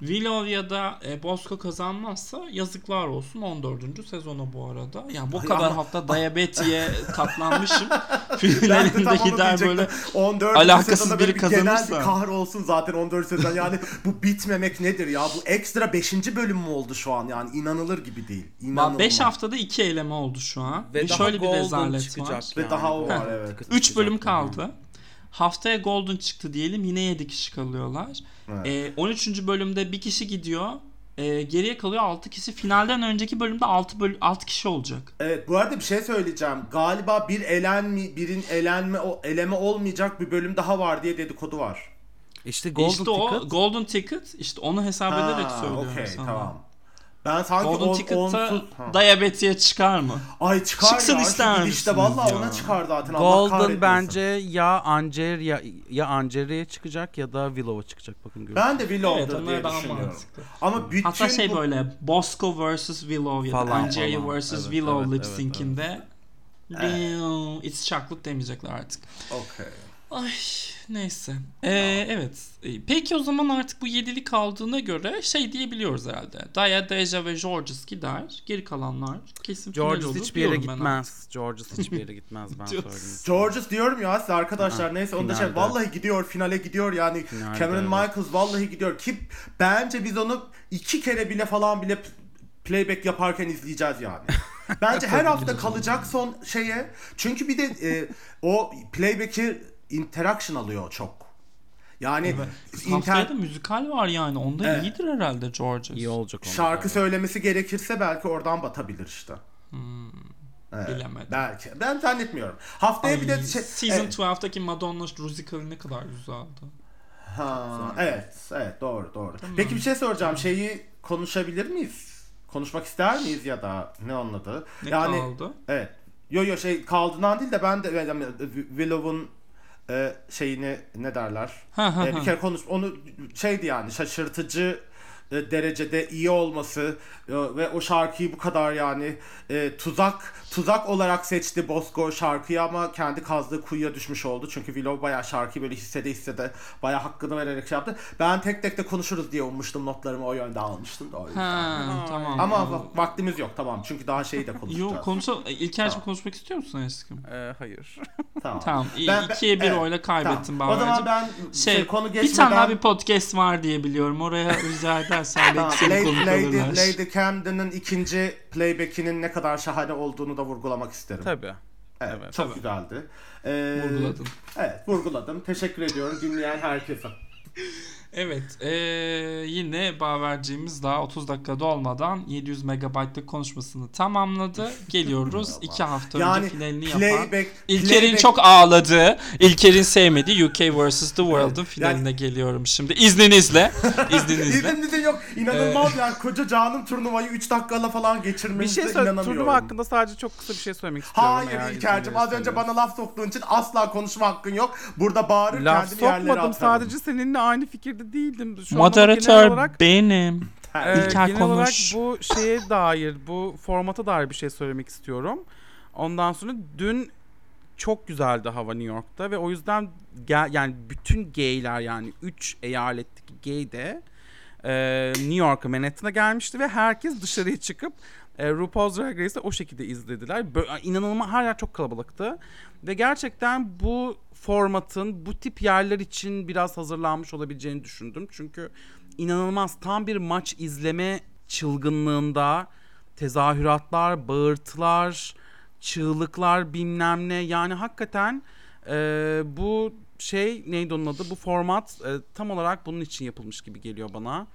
Willow ya da e, Bosco kazanmazsa yazıklar olsun 14. sezonu bu arada. Yani bu Ay kadar ama- hafta diyabetiye katlanmışım. Ben de Finalinde tam onu gider böyle 14. alakasız biri bir Genel kazanırsa. bir kahrolsun zaten 14 sezon. Yani bu bitmemek nedir ya? Bu ekstra 5. bölüm mü oldu şu an? Yani inanılır gibi değil. İnanılmaz. 5 haftada 2 eleme oldu şu an. Ve, ve daha şöyle bir rezalet çıkacak var. Ve daha o var, evet. ticket 3 çıkacak bölüm yani. Haftaya Golden çıktı diyelim yine 7 kişi kalıyorlar. Evet. Ee, 13. bölümde bir kişi gidiyor. Ee, geriye kalıyor 6 kişi. Finalden önceki bölümde 6 böl 6 kişi olacak. Evet bu arada bir şey söyleyeceğim. Galiba bir elenmi, birin elenme o eleme olmayacak bir bölüm daha var diye dedikodu var. İşte Golden işte o Ticket. Golden Ticket işte onu hesap ederek Ha, söylüyorum okey sana. tamam. Ben sanki Golden on, Ticket'ta onsuz... Ha. diyabetiye çıkar mı? Ay çıkar Çıksın ya. ister gidişte misiniz valla ya? ona çıkar zaten. Allah. Golden bence ya Anger ya, ya Angeria'ya çıkacak ya da Willow'a çıkacak bakın görün. Ben de Willow'dur Evet diye daha düşünüyorum. mantıklı. Ama bütün Hatta şey bu... böyle Bosco vs Willow ya da falan. vs Evet, Willow evet, lip evet, sync'inde Damn, It's chocolate demeyecekler artık. Okey. Ay neyse. Ee, evet. Ee, Peki o zaman artık bu yedili kaldığına göre şey diyebiliyoruz herhalde. Daya, Deja ve Georges gider. Geri kalanlar kesin final Georges olur hiçbir yere gitmez. Georges hiçbir yere gitmez ben söyleyeyim. Georges diyorum ya size arkadaşlar Ha, neyse onu da şey vallahi gidiyor finale gidiyor yani Finalde, Cameron evet. Michaels vallahi gidiyor ki bence biz onu iki kere bile falan bile playback yaparken izleyeceğiz yani. Bence her hafta kalacak son şeye çünkü bir de e, o playback'i interaction alıyor çok. Yani Haftaya inter- da müzikal var yani. Onda Evet. iyidir herhalde Georges. İyi olacak şarkı söylemesi gerekirse belki oradan batabilir işte. Evet, Bilemedim. belki. Ben zannetmiyorum. Haftaya bir de şey, Season evet. 12'daki Madonna musicali ne kadar güzeldi. Ha, evet, evet doğru doğru. Peki bir şey soracağım. Şeyi konuşabilir miyiz? konuşmak ister miyiz ya da ne anladı? Ne yani kaldı? evet. Yo yo şey kaldığından değil de ben de yani Willow'un e, şeyini ne derler? Ha ha E, bir kere konuş onu şeydi yani şaşırtıcı e, derecede iyi olması e, ve o şarkıyı bu kadar yani e, tuzak tuzak olarak seçti Bosco şarkıyı ama kendi kazdığı kuyuya düşmüş oldu. Çünkü Willow bayağı şarkıyı böyle hissede hissede bayağı hakkını vererek şey yaptı. Ben tek tek de konuşuruz diye ummuştum notlarımı o yönde almıştım da o yüzden. Ha, tamam. Ama vaktimiz yok tamam çünkü daha şeyi de konuşacağız. Yok konuşalım. İlker'cim Tamam. konuşmak istiyor musun aşkım? Ee, hayır. Tamam. Tamam. Ben- ben- ikiye bir evet, oyla kaybettim Tamam. O zaman ben şey, Şey, konu bir geçmeden... tane daha bir podcast var diye biliyorum. Oraya rica Tamam, belki seni Lady, konuk Lady, alırlar. Lady Camden'ın ikinci playback'inin ne kadar şahane olduğunu da vurgulamak isterim. Tabii. Evet, evet. çok Tabii. güzeldi. Ee, Vurguladın. Evet, vurguladım. Teşekkür ediyorum dinleyen herkese. Evet. eee, yine Baverciğimiz daha 30 dakikada olmadan 700 megabaytlık konuşmasını tamamladı. Geliyoruz. iki hafta önce Yani finalini yapan. playback, İlker'in playback- çok ağladığı, İlker'in sevmediği UK vs. The World'ın finaline geliyorum şimdi. İzninizle. İzninizle. İzninizin yok. İnanılmaz yani koca canım turnuvayı 3 dakikala falan Bir geçirmenize şey söyle. inanamıyorum. Turnuva hakkında sadece çok kısa bir şey söylemek istiyorum. Hayır İlker'cim az önce bana laf soktuğun için asla konuşma hakkın yok. Burada bağırır Laf kendini yerlere sokmadım atarım. sadece seninle aynı fikirde değildim. Şu Moderatör olarak benim. İlker genel olarak konuş. bu şeye dair, bu formata dair bir şey söylemek istiyorum. Ondan sonra dün çok güzeldi hava New York'ta ve o yüzden gel, yani bütün gayler yani 3 eyaletteki gay de e, New York'a Manhattan'a gelmişti ve herkes dışarıya çıkıp e, RuPaul's Drag Race'i o şekilde izlediler. Bö- inanılmaz her yer çok kalabalıktı. Ve gerçekten bu formatın bu tip yerler için biraz hazırlanmış olabileceğini düşündüm. Çünkü inanılmaz tam bir maç izleme çılgınlığında tezahüratlar, bağırtılar, çığlıklar bilmem ne yani hakikaten e, bu şey neydi onun adı bu format e, tam olarak bunun için yapılmış gibi geliyor bana.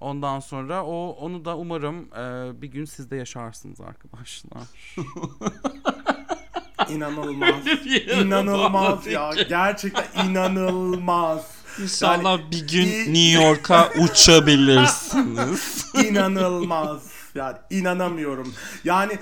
Ondan sonra o onu da umarım e, bir gün siz de yaşarsınız arkadaşlar. İnanılmaz. inanılmaz ya. Gerçekten inanılmaz. İnşallah bir gün New York'a uçabilirsiniz. İnanılmaz. Yani inanamıyorum. Yani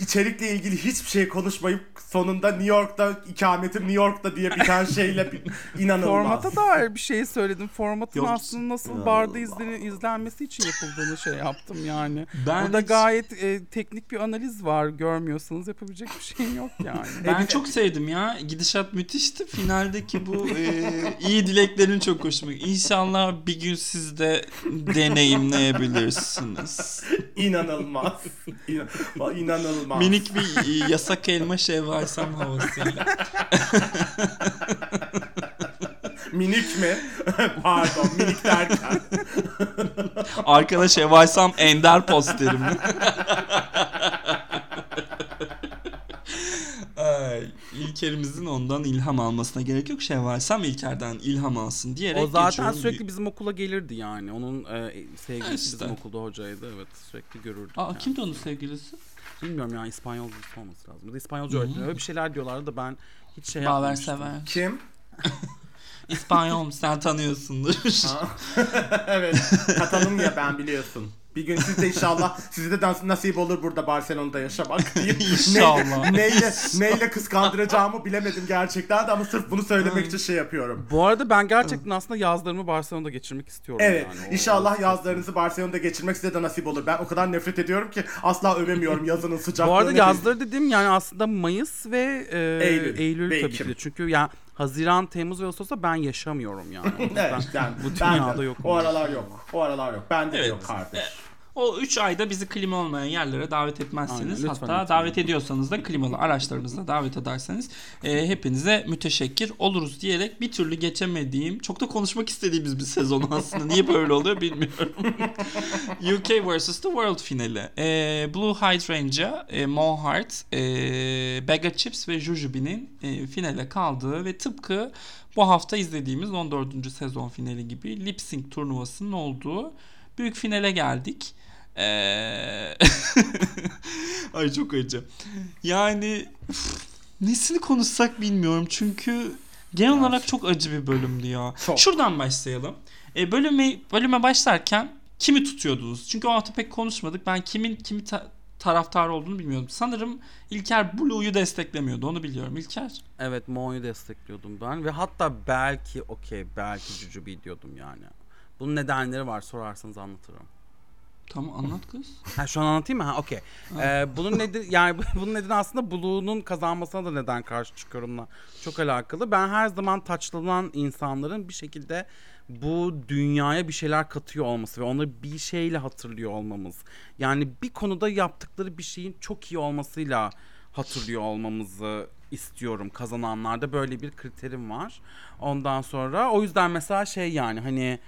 içerikle ilgili hiçbir şey konuşmayıp sonunda New York'ta ikametim New York'ta diye biten şeyle bir, inanılmaz. Formata dair bir şey söyledim. Formatın Yok. aslında nasıl barda izlen- izlenmesi için yapıldığını şey yaptım yani. Ben Burada hiç- gayet e, teknik bir analiz var. Görmüyorsanız yapabilecek bir şeyim yok yani. Ben çok sevdim ya. Gidişat müthişti. Finaldeki bu e, iyi dileklerin çok hoşuma gitti. İnşallah bir gün siz de deneyimleyebilirsiniz. İnanılmaz. İnan- inanılmaz. Minik bir yasak elma şevvalsam havasıyla. Minik mi? Pardon minik derken. Arkada şevvalsam ender posterim. Ay, İlker'imizin ondan ilham almasına gerek yok. Şevvalsam İlker'den ilham alsın diyerek O zaten geçiyorum. sürekli bizim okula gelirdi yani. Onun e, sevgilisi İşte. bizim okulda hocaydı. Evet sürekli görürdük. Aa, yani. kimdi onun sevgilisi? Bilmiyorum ya İspanyol birisi olması lazım. Ya da İspanyolca Hı hı. öğretmen. Öyle bir şeyler diyorlardı da ben hiç şey Baver yapmamıştım. sever. Kim? İspanyol sen tanıyorsundur. Evet. Katalanya ben biliyorsun. Bir gün siz de inşallah size de dans- nasip olur burada Barcelona'da yaşamak diyeyim. İnşallah. Neyle, neyle, neyle kıskandıracağımı bilemedim gerçekten de ama sırf bunu söylemek için şey yapıyorum. Bu arada ben gerçekten aslında yazlarımı Barcelona'da geçirmek istiyorum Evet. yani. O- inşallah yazlarınızı Barcelona'da geçirmek size de nasip olur. Ben o kadar nefret ediyorum ki asla övemiyorum yazının sıcaklığını. Bu arada yazları dediğim yani aslında Mayıs ve e, Eylül Eylül, ve tabii Ekim. ki de. Çünkü ya Haziran, Temmuz ve Ağustos'ta ben yaşamıyorum yani. Evet, yani bu ben de- dünyada yok. O aralar yok. O aralar yok. Bende de Evet. yok kardeş. O 3 ayda bizi klima olmayan yerlere davet etmezseniz Aynen, lütfen, hatta lütfen. davet ediyorsanız da klimalı araçlarınızla davet ederseniz e, hepinize müteşekkir oluruz diyerek bir türlü geçemediğim çok da konuşmak istediğimiz bir sezon aslında niye böyle oluyor bilmiyorum. UK vs. The World finali. E, Blue Hydrangea, e, Mohart, e, Bega Chips ve Jujube'nin e, finale kaldığı ve tıpkı bu hafta izlediğimiz 14. sezon finali gibi lip sync turnuvasının olduğu büyük finale geldik. Ee... Ay çok acı. Yani üf, nesini konuşsak bilmiyorum çünkü genel olarak çok acı bir bölümdü ya. Çok. Şuradan başlayalım. E, bölüme bölüme başlarken kimi tutuyordunuz? Çünkü o hafta pek konuşmadık. Ben kimin kimi ta- taraftar olduğunu bilmiyordum. Sanırım İlker Blue'yu desteklemiyordu. Onu biliyorum. İlker. Evet Mo'yu destekliyordum ben ve hatta belki okey belki Jujubi diyordum yani. Bunun nedenleri var sorarsanız anlatırım. Tamam anlat kız. Ha şu an anlatayım mı? Ha okey. Ee, bunun nedeni yani bunun nedeni aslında Blue'nun kazanmasına da neden karşı çıkıyorumla çok alakalı. Ben her zaman taçlanan insanların bir şekilde bu dünyaya bir şeyler katıyor olması ve onları bir şeyle hatırlıyor olmamız. Yani bir konuda yaptıkları bir şeyin çok iyi olmasıyla hatırlıyor olmamızı istiyorum kazananlarda böyle bir kriterim var. Ondan sonra o yüzden mesela şey yani hani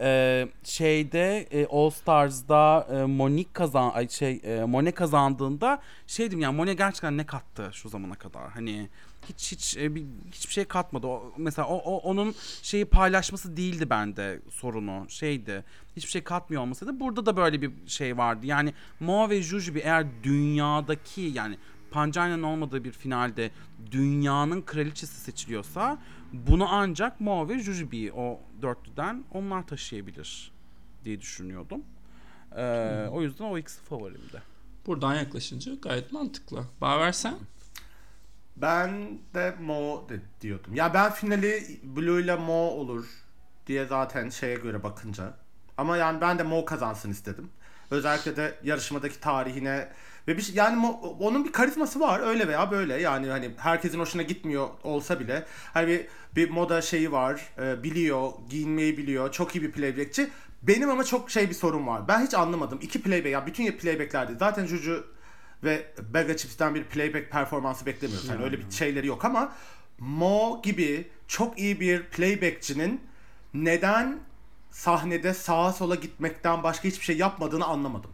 ee, şeyde e, All Stars'da e, Monique kazan ay şey e, Monet kazandığında şeydim yani Monet gerçekten ne kattı şu zamana kadar hani hiç hiç e, bir, hiçbir şey katmadı. O, mesela o, o onun şeyi paylaşması değildi bende sorunu. Şeydi. Hiçbir şey katmıyor olmasaydı burada da böyle bir şey vardı. Yani Mo ve Jujubi eğer dünyadaki yani Pancana'nın olmadığı bir finalde dünyanın kraliçesi seçiliyorsa bunu ancak Mo ve Jujubi o dörtlüden onlar taşıyabilir diye düşünüyordum. Ee, o yüzden o ikisi favorimdi. Buradan yaklaşınca gayet mantıklı. Bağır sen. Ben de Mo de diyordum. Ya ben finali Blue ile Mo olur diye zaten şeye göre bakınca. Ama yani ben de Mo kazansın istedim. Özellikle de yarışmadaki tarihine ve bir şey, yani onun bir karizması var öyle veya böyle. Yani hani herkesin hoşuna gitmiyor olsa bile hani bir, bir moda şeyi var. e, biliyor, giyinmeyi biliyor. Çok iyi bir playbackçi. Benim ama çok şey bir sorun var. Ben hiç anlamadım. İki playback ya bütün playbacklerde zaten Juju ve Bega Chips'ten bir playback performansı beklemiyoruz. Yani öyle bir şeyleri yok ama Mo gibi çok iyi bir playbackçinin neden sahnede sağa sola gitmekten başka hiçbir şey yapmadığını anlamadım.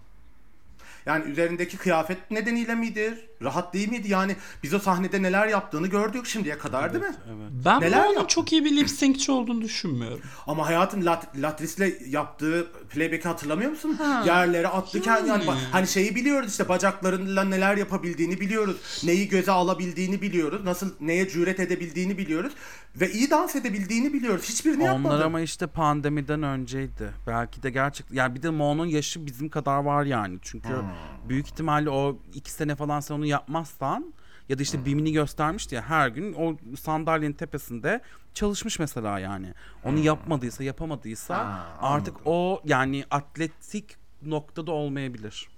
Yani üzerindeki kıyafet nedeniyle midir? Rahat değil miydi? Yani biz o sahnede neler yaptığını gördük şimdiye kadar değil mi? Evet. Ben Neler yaptı? çok iyi bir lip sync'çi olduğunu düşünmüyorum. Ama hayatım Lat Latris'le yaptığı playback'i hatırlamıyor musun? Ha. Yerlere attı kendini. Yani, Yani. hani şeyi biliyoruz işte bacaklarıyla neler yapabildiğini biliyoruz. Neyi göze alabildiğini biliyoruz. Nasıl neye cüret edebildiğini biliyoruz. Ve iyi dans edebildiğini biliyoruz. Hiçbirini yapmadı. Onlar ama işte pandemiden önceydi. Belki de gerçek yani bir de Mo'nun yaşı bizim kadar var yani. Çünkü büyük ihtimalle o iki sene falan sen onu yapmazsan ya da işte BİM'ini göstermişti ya her gün o sandalyenin tepesinde çalışmış mesela yani. Onu yapmadıysa yapamadıysa Ha, artık anladım. o yani atletik noktada olmayabilir.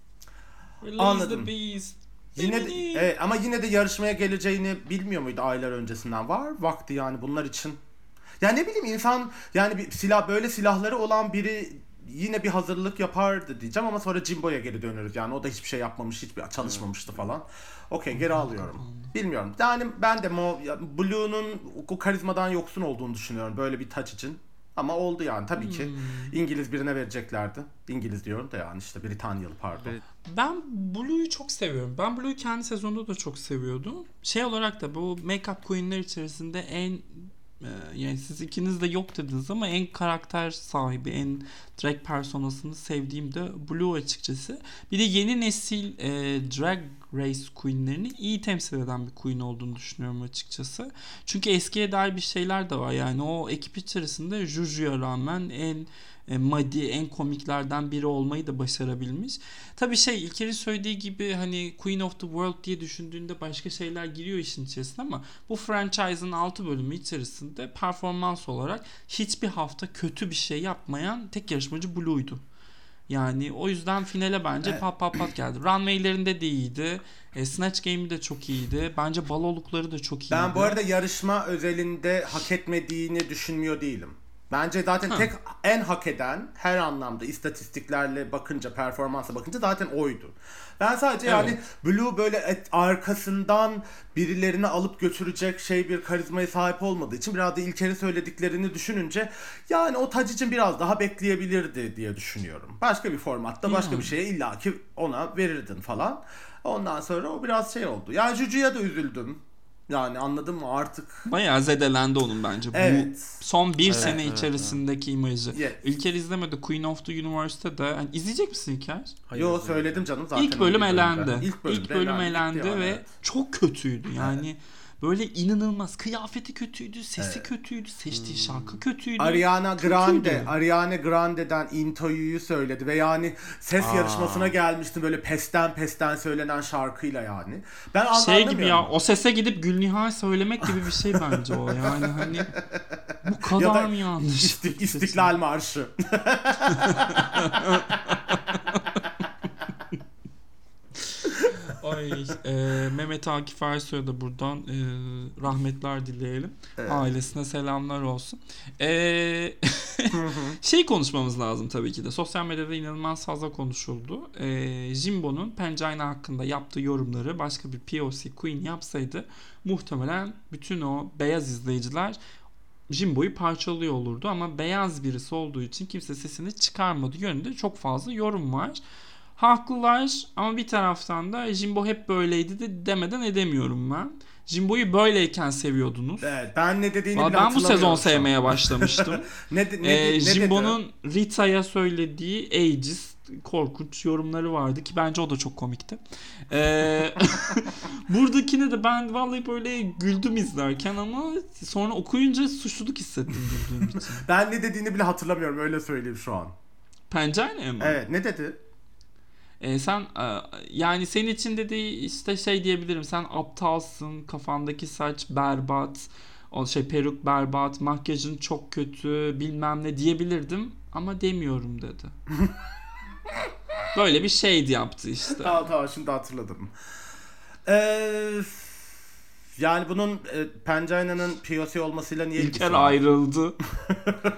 Release Anladım. the beast. Yine de, evet, ama yine de yarışmaya geleceğini bilmiyor muydu aylar öncesinden? Var vakti yani bunlar için. Ya ne bileyim insan yani bir silah böyle silahları olan biri yine bir hazırlık yapardı diyeceğim ama sonra Jimbo'ya geri döneriz. Yani o da hiçbir şey yapmamış, hiçbir çalışmamıştı falan. Okey geri alıyorum. Bilmiyorum. Yani ben de Mo, Blue'nun karizmadan yoksun olduğunu düşünüyorum böyle bir taç için. Ama oldu yani tabii ki. İngiliz birine vereceklerdi. İngiliz diyorum da yani işte Britanyalı pardon. Evet. Ben Blue'yu çok seviyorum. Ben Blue'yu kendi sezonunda da çok seviyordum. Şey olarak da bu Make-up Queen'ler içerisinde en e, yani siz ikiniz de yok dediniz ama en karakter sahibi, en drag personasını sevdiğim de Blue açıkçası. Bir de yeni nesil e, drag race queenlerini iyi temsil eden bir queen olduğunu düşünüyorum açıkçası. Çünkü eskiye dair bir şeyler de var. Yani o ekip içerisinde Juju'ya rağmen en e, muddy, en komiklerden biri olmayı da başarabilmiş. Tabii şey İlker'in söylediği gibi hani Queen of the World diye düşündüğünde başka şeyler giriyor işin içerisine ama bu franchise'ın 6 bölümü içerisinde performans olarak hiçbir hafta kötü bir şey yapmayan tek yarışmacı Blue'ydu. Yani o yüzden finale bence Evet. pat pat pat geldi. Runway'lerinde de iyiydi. E, Snatch Game'i de çok iyiydi. Bence balolukları da çok iyiydi. Ben bu arada yarışma özelinde hak etmediğini düşünmüyor değilim. Bence zaten Ha. tek en hak eden her anlamda istatistiklerle bakınca, performansa bakınca zaten oydu. Ben sadece yani Evet. Blue böyle et, arkasından birilerini alıp götürecek şey bir karizmaya sahip olmadığı için biraz da İlker'in söylediklerini düşününce yani o tac için biraz daha bekleyebilirdi diye düşünüyorum. Başka bir formatta başka Yani. bir şeye illaki ona verirdin falan. Ondan sonra o biraz şey oldu. Yani Juju'ya da üzüldüm. Yani anladın mı artık Bayağı zedelendi onun bence. Bu Evet. son bir Evet, sene evet, içerisindeki imajı. Yes. İlker izlemedi. Queen of the Universe'te de. Hani izleyecek misin İlker? Hayır, Yo söyledim canım zaten. İlk bölüm elendi. İlk İlk bölüm, elendi yani, ve evet. çok kötüydü. Yani Böyle inanılmaz. Kıyafeti kötüydü, sesi kötüydü, seçtiği şarkı kötüydü. Ariana Kötüydü. Grande, Ariana Grande'den Into'yu söyledi ve yani ses Aa. yarışmasına gelmişti böyle pesten pesten söylenen şarkıyla yani. Ben şey gibi ya o sese gidip Gülnihal söylemek gibi bir şey bence o yani hani bu kadar Ya da mı yanlış? İsti- İstiklal Marşı. Ay e, Mehmet Akif Ersoy'a da buradan e, rahmetler dileyelim. Evet. Ailesine selamlar olsun. E, şey konuşmamız lazım tabii ki de. Sosyal medyada inanılmaz fazla konuşuldu. E, Jimbo'nun Pengina hakkında yaptığı yorumları başka bir POC Queen yapsaydı muhtemelen bütün o beyaz izleyiciler Jimbo'yu parçalıyor olurdu ama beyaz birisi olduğu için kimse sesini çıkarmadı yönünde çok fazla yorum var. Haklılar ama bir taraftan da Jimbo hep böyleydi de demeden edemiyorum ben. Jimbo'yu böyleyken seviyordunuz. Evet, ben ne dediğini Valla bile ben bu sezon sevmeye başlamıştım. Ne, de- ne, ee, ne Jimbo'nun? Rita'ya söylediği ageist korkunç yorumları vardı ki bence o da çok komikti. Ee, buradakine de ben vallahi böyle güldüm izlerken ama sonra okuyunca suçluluk hissettim güldüğüm için. Ben ne dediğini bile hatırlamıyorum öyle söyleyeyim şu an. Pencere mi? Evet ne dedi? Ee, sen e, yani senin için dediği işte şey diyebilirim. Sen aptalsın, kafandaki saç berbat, o şey peruk berbat, makyajın çok kötü, bilmem ne diyebilirdim ama demiyorum dedi. Böyle bir şeydi yaptı işte. Tamam tamam şimdi hatırladım. Ee, yani bunun e, Pencaina'nın POC olmasıyla niye İlker ayrıldı.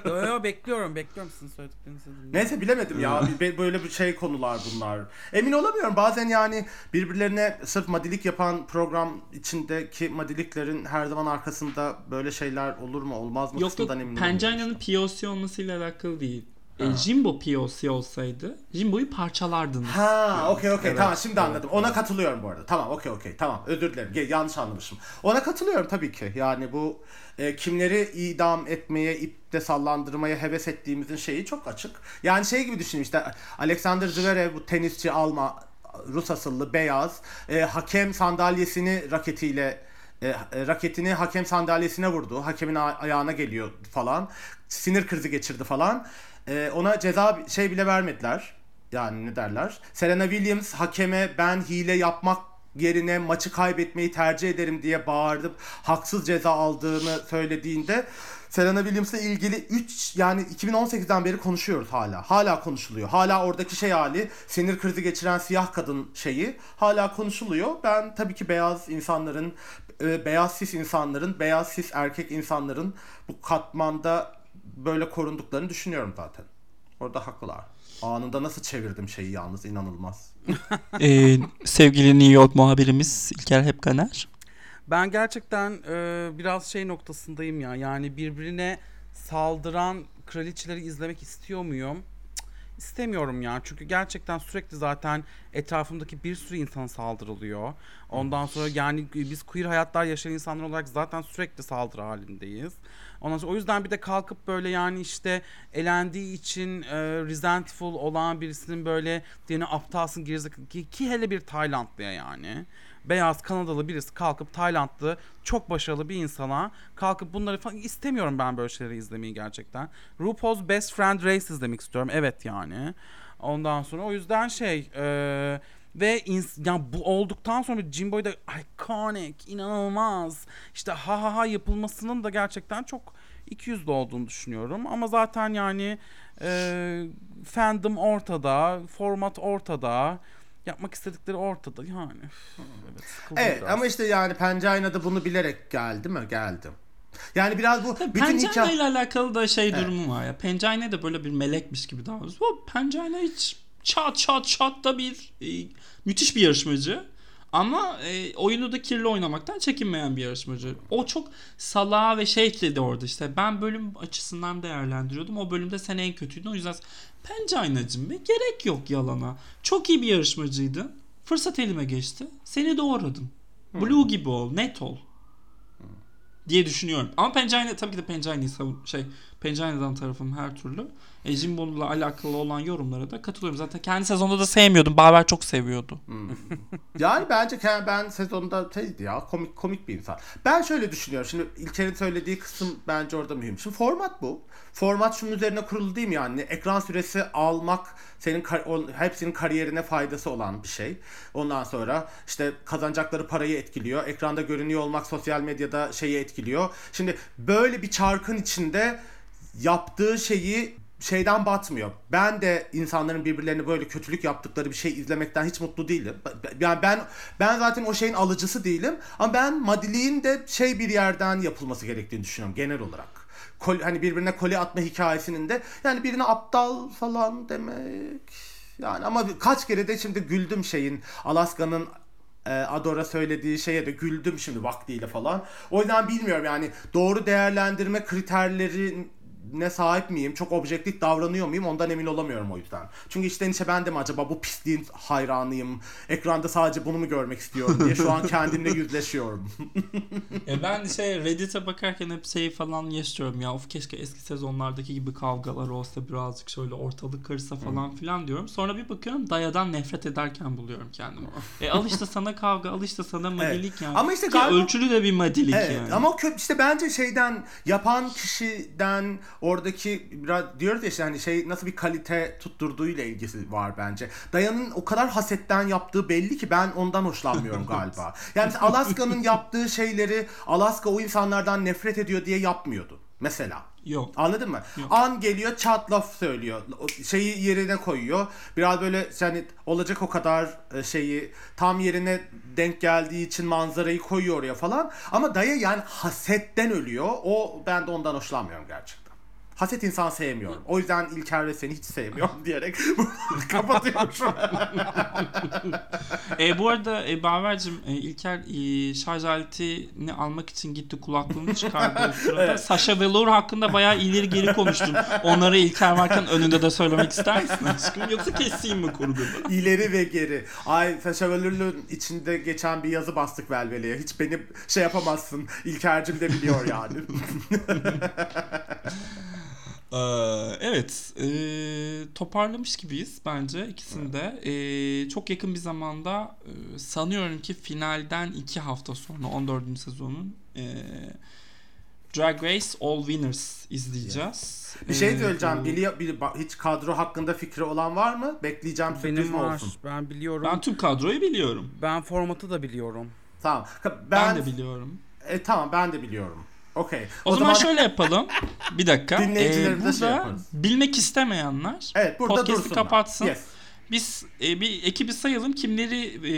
yo yo bekliyorum bekliyorum sizin söylediklerinizi. Neyse bilemedim ya. Be- Böyle bir şey konular bunlar. Emin olamıyorum. Bazen yani birbirlerine sırf madilik yapan program içindeki madiliklerin her zaman arkasında böyle şeyler olur mu olmaz mı Yok yok kısmından emin Pencaina'nın olamıyorum. POC olmasıyla alakalı değil. E, Jimbo POC olsaydı Jimbo'yu parçalardınız. Ha okey okey Evet, tamam şimdi evet, anladım. Ona katılıyorum bu arada. Tamam okey okey tamam özür dilerim. Yanlış anlamışım. Ona katılıyorum tabii ki. Yani bu e, kimleri idam etmeye, ipte sallandırmaya heves ettiğimizin şeyi çok açık. Yani şey gibi düşünün işte Alexander Zverev bu tenisçi Alma Rus asıllı beyaz e, hakem sandalyesini raketiyle e, e, raketini hakem sandalyesine vurdu. Hakemin a- ayağına geliyor falan. Sinir krizi geçirdi falan. E, ona ceza şey bile vermediler. Yani ne derler? Serena Williams hakeme ben hile yapmak yerine maçı kaybetmeyi tercih ederim diye bağırdı. Haksız ceza aldığını söylediğinde Serena Williams'la ilgili 3 yani 2018'den beri konuşuyoruz hala. Hala konuşuluyor. Hala oradaki şey hali sinir krizi geçiren siyah kadın şeyi hala konuşuluyor. Ben tabii ki beyaz insanların e, beyaz sis insanların, beyaz sis erkek insanların bu katmanda böyle korunduklarını düşünüyorum zaten. Orada haklılar. Anında nasıl çevirdim şeyi yalnız inanılmaz. Ee, sevgili New York muhabirimiz İlker Hepkaner. Ben gerçekten e, biraz şey noktasındayım ya. Yani birbirine saldıran kraliçeleri izlemek istiyor muyum? İstemiyorum ya. Çünkü gerçekten sürekli zaten etrafımdaki bir sürü insana saldırılıyor. Ondan sonra yani biz queer hayatlar yaşayan insanlar olarak zaten sürekli saldırı halindeyiz. Ondan sonra o yüzden bir de kalkıp böyle yani işte elendiği için e, resentful olan birisinin böyle diğerine aptalsın gerizekalı ki, ki hele bir Taylandlıya yani beyaz Kanadalı birisi kalkıp Taylandlı çok başarılı bir insana kalkıp bunları falan istemiyorum ben böyle şeyleri izlemeyi gerçekten. RuPaul's Best Friend Race izlemek istiyorum. Evet yani. Ondan sonra o yüzden şey e, ve ins- ya bu olduktan sonra Jimbo'yu da iconic, inanılmaz işte ha ha ha yapılmasının da gerçekten çok ikiyüzlü olduğunu düşünüyorum. Ama zaten yani e, fandom ortada, format ortada, yapmak istedikleri ortada yani. Evet, Evet biraz. ama işte yani Pencaina da bunu bilerek geldi mi? Geldi. Yani biraz bu bütün Pencayna hikaye... ile alakalı da şey durumu var ya. Pencayna da böyle bir melekmiş gibi davranıyor. O Pencayna hiç çat çat çat da bir e, müthiş bir yarışmacı. Ama e, oyunu da kirli oynamaktan çekinmeyen bir yarışmacı. O çok salağa ve şey ekledi orada işte. Ben bölüm açısından değerlendiriyordum. O bölümde sen en kötüydün. O yüzden Pencayna'cım be gerek yok yalana. Çok iyi bir yarışmacıydın. Fırsat elime geçti. Seni doğradım. Blue gibi ol, net ol diye düşünüyorum. Ama Pencaina tabii ki de Pencaina'yı savun şey Pencereden tarafım her türlü. E, Jimbo'la alakalı olan yorumlara da katılıyorum. Zaten kendi sezonda da sevmiyordum. Baver çok seviyordu. Yani bence ben sezonda şeydi ya komik komik bir insan. Ben şöyle düşünüyorum. Şimdi İlker'in söylediği kısım bence orada mühim. Şimdi format bu. Format şunun üzerine kurulu değil mi yani? Ekran süresi almak senin hepsinin kariyerine faydası olan bir şey. Ondan sonra işte kazanacakları parayı etkiliyor. Ekranda görünüyor olmak sosyal medyada şeyi etkiliyor. Şimdi böyle bir çarkın içinde yaptığı şeyi şeyden batmıyor. Ben de insanların birbirlerine böyle kötülük yaptıkları bir şey izlemekten hiç mutlu değilim. Yani ben ben zaten o şeyin alıcısı değilim. Ama ben madiliğin de şey bir yerden yapılması gerektiğini düşünüyorum genel olarak. Kol, hani birbirine koli atma hikayesinin de yani birine aptal falan demek. Yani ama kaç kere de şimdi güldüm şeyin Alaska'nın e, Adora söylediği şeye de güldüm şimdi vaktiyle falan. O yüzden bilmiyorum yani doğru değerlendirme kriterlerine sahip miyim? Çok objektif davranıyor muyum? Ondan emin olamıyorum o yüzden. Çünkü içten içe ben de mi acaba bu pisliğin hayranıyım? Ekranda sadece bunu mu görmek istiyorum diye şu an kendimle yüzleşiyorum. E ben şey Reddit'e bakarken hep şey falan yaşıyorum ya. Of keşke eski sezonlardaki gibi kavgalar olsa birazcık şöyle ortalık karışsa falan filan diyorum. Sonra bir bakıyorum dayadan nefret ederken buluyorum kendimi. E al işte sana kavga, al işte sana madilik yani. Ama işte Ki galiba- ölçülü de bir madilik Evet yani. ama işte bence şeyden yapan kişiden oradaki biraz diyoruz ya işte hani şey nasıl bir kalite tutturduğuyla ilgisi var bence. Dayan'ın o kadar hasetten yaptığı belli ki ben ondan hoşlanmıyorum galiba. Yani Alaska'nın yaptığı şeyleri Alaska o insanlardan nefret ediyor diye yapmıyordu. Mesela. Yok. Anladın mı? Yok. An geliyor çat laf söylüyor. Şeyi yerine koyuyor. Biraz böyle yani olacak o kadar e, şeyi tam yerine denk geldiği için manzarayı koyuyor oraya falan. Ama dayı yani hasetten ölüyor. O ben de ondan hoşlanmıyorum gerçekten. Haset insan sevmiyorum. O yüzden İlker ve seni hiç sevmiyorum diyerek kapatıyorum şu an. E, bu arada e, Baver'cim e, İlker e, şarj aletini almak için gitti kulaklığını çıkardı sırada. Sasha Velour hakkında bayağı ileri geri konuştun. Onları İlker varken önünde de söylemek ister misin aşkım? Yoksa keseyim mi kurguda? İleri ve geri. Ay Saşa Velour'un içinde geçen bir yazı bastık Velvele'ye. Hiç beni şey yapamazsın. İlker'cim de biliyor yani. Ee, evet e, toparlamış gibiyiz bence ikisini de. E, çok yakın bir zamanda e, sanıyorum ki finalden iki hafta sonra 14. sezonun e, Drag Race All Winners izleyeceğiz. Bir şey E, söyleyeceğim. bu- Biliyor, bili- hiç kadro hakkında fikri olan var mı? Bekleyeceğim sürpriz Benim mi var. olsun? Ben biliyorum. Ben Ben, tüm kadroyu biliyorum. formatı da biliyorum. Tamam. Ben, Ben, de biliyorum. E, tamam ben de biliyorum. Okey. O, zaman, şöyle yapalım. Bir dakika. Dinleyicilerimize Ee, şey burada yaparız. bilmek istemeyenler Evet burada podcast'i dursunlar. kapatsın. Yes. biz e, bir ekibi sayalım kimleri e,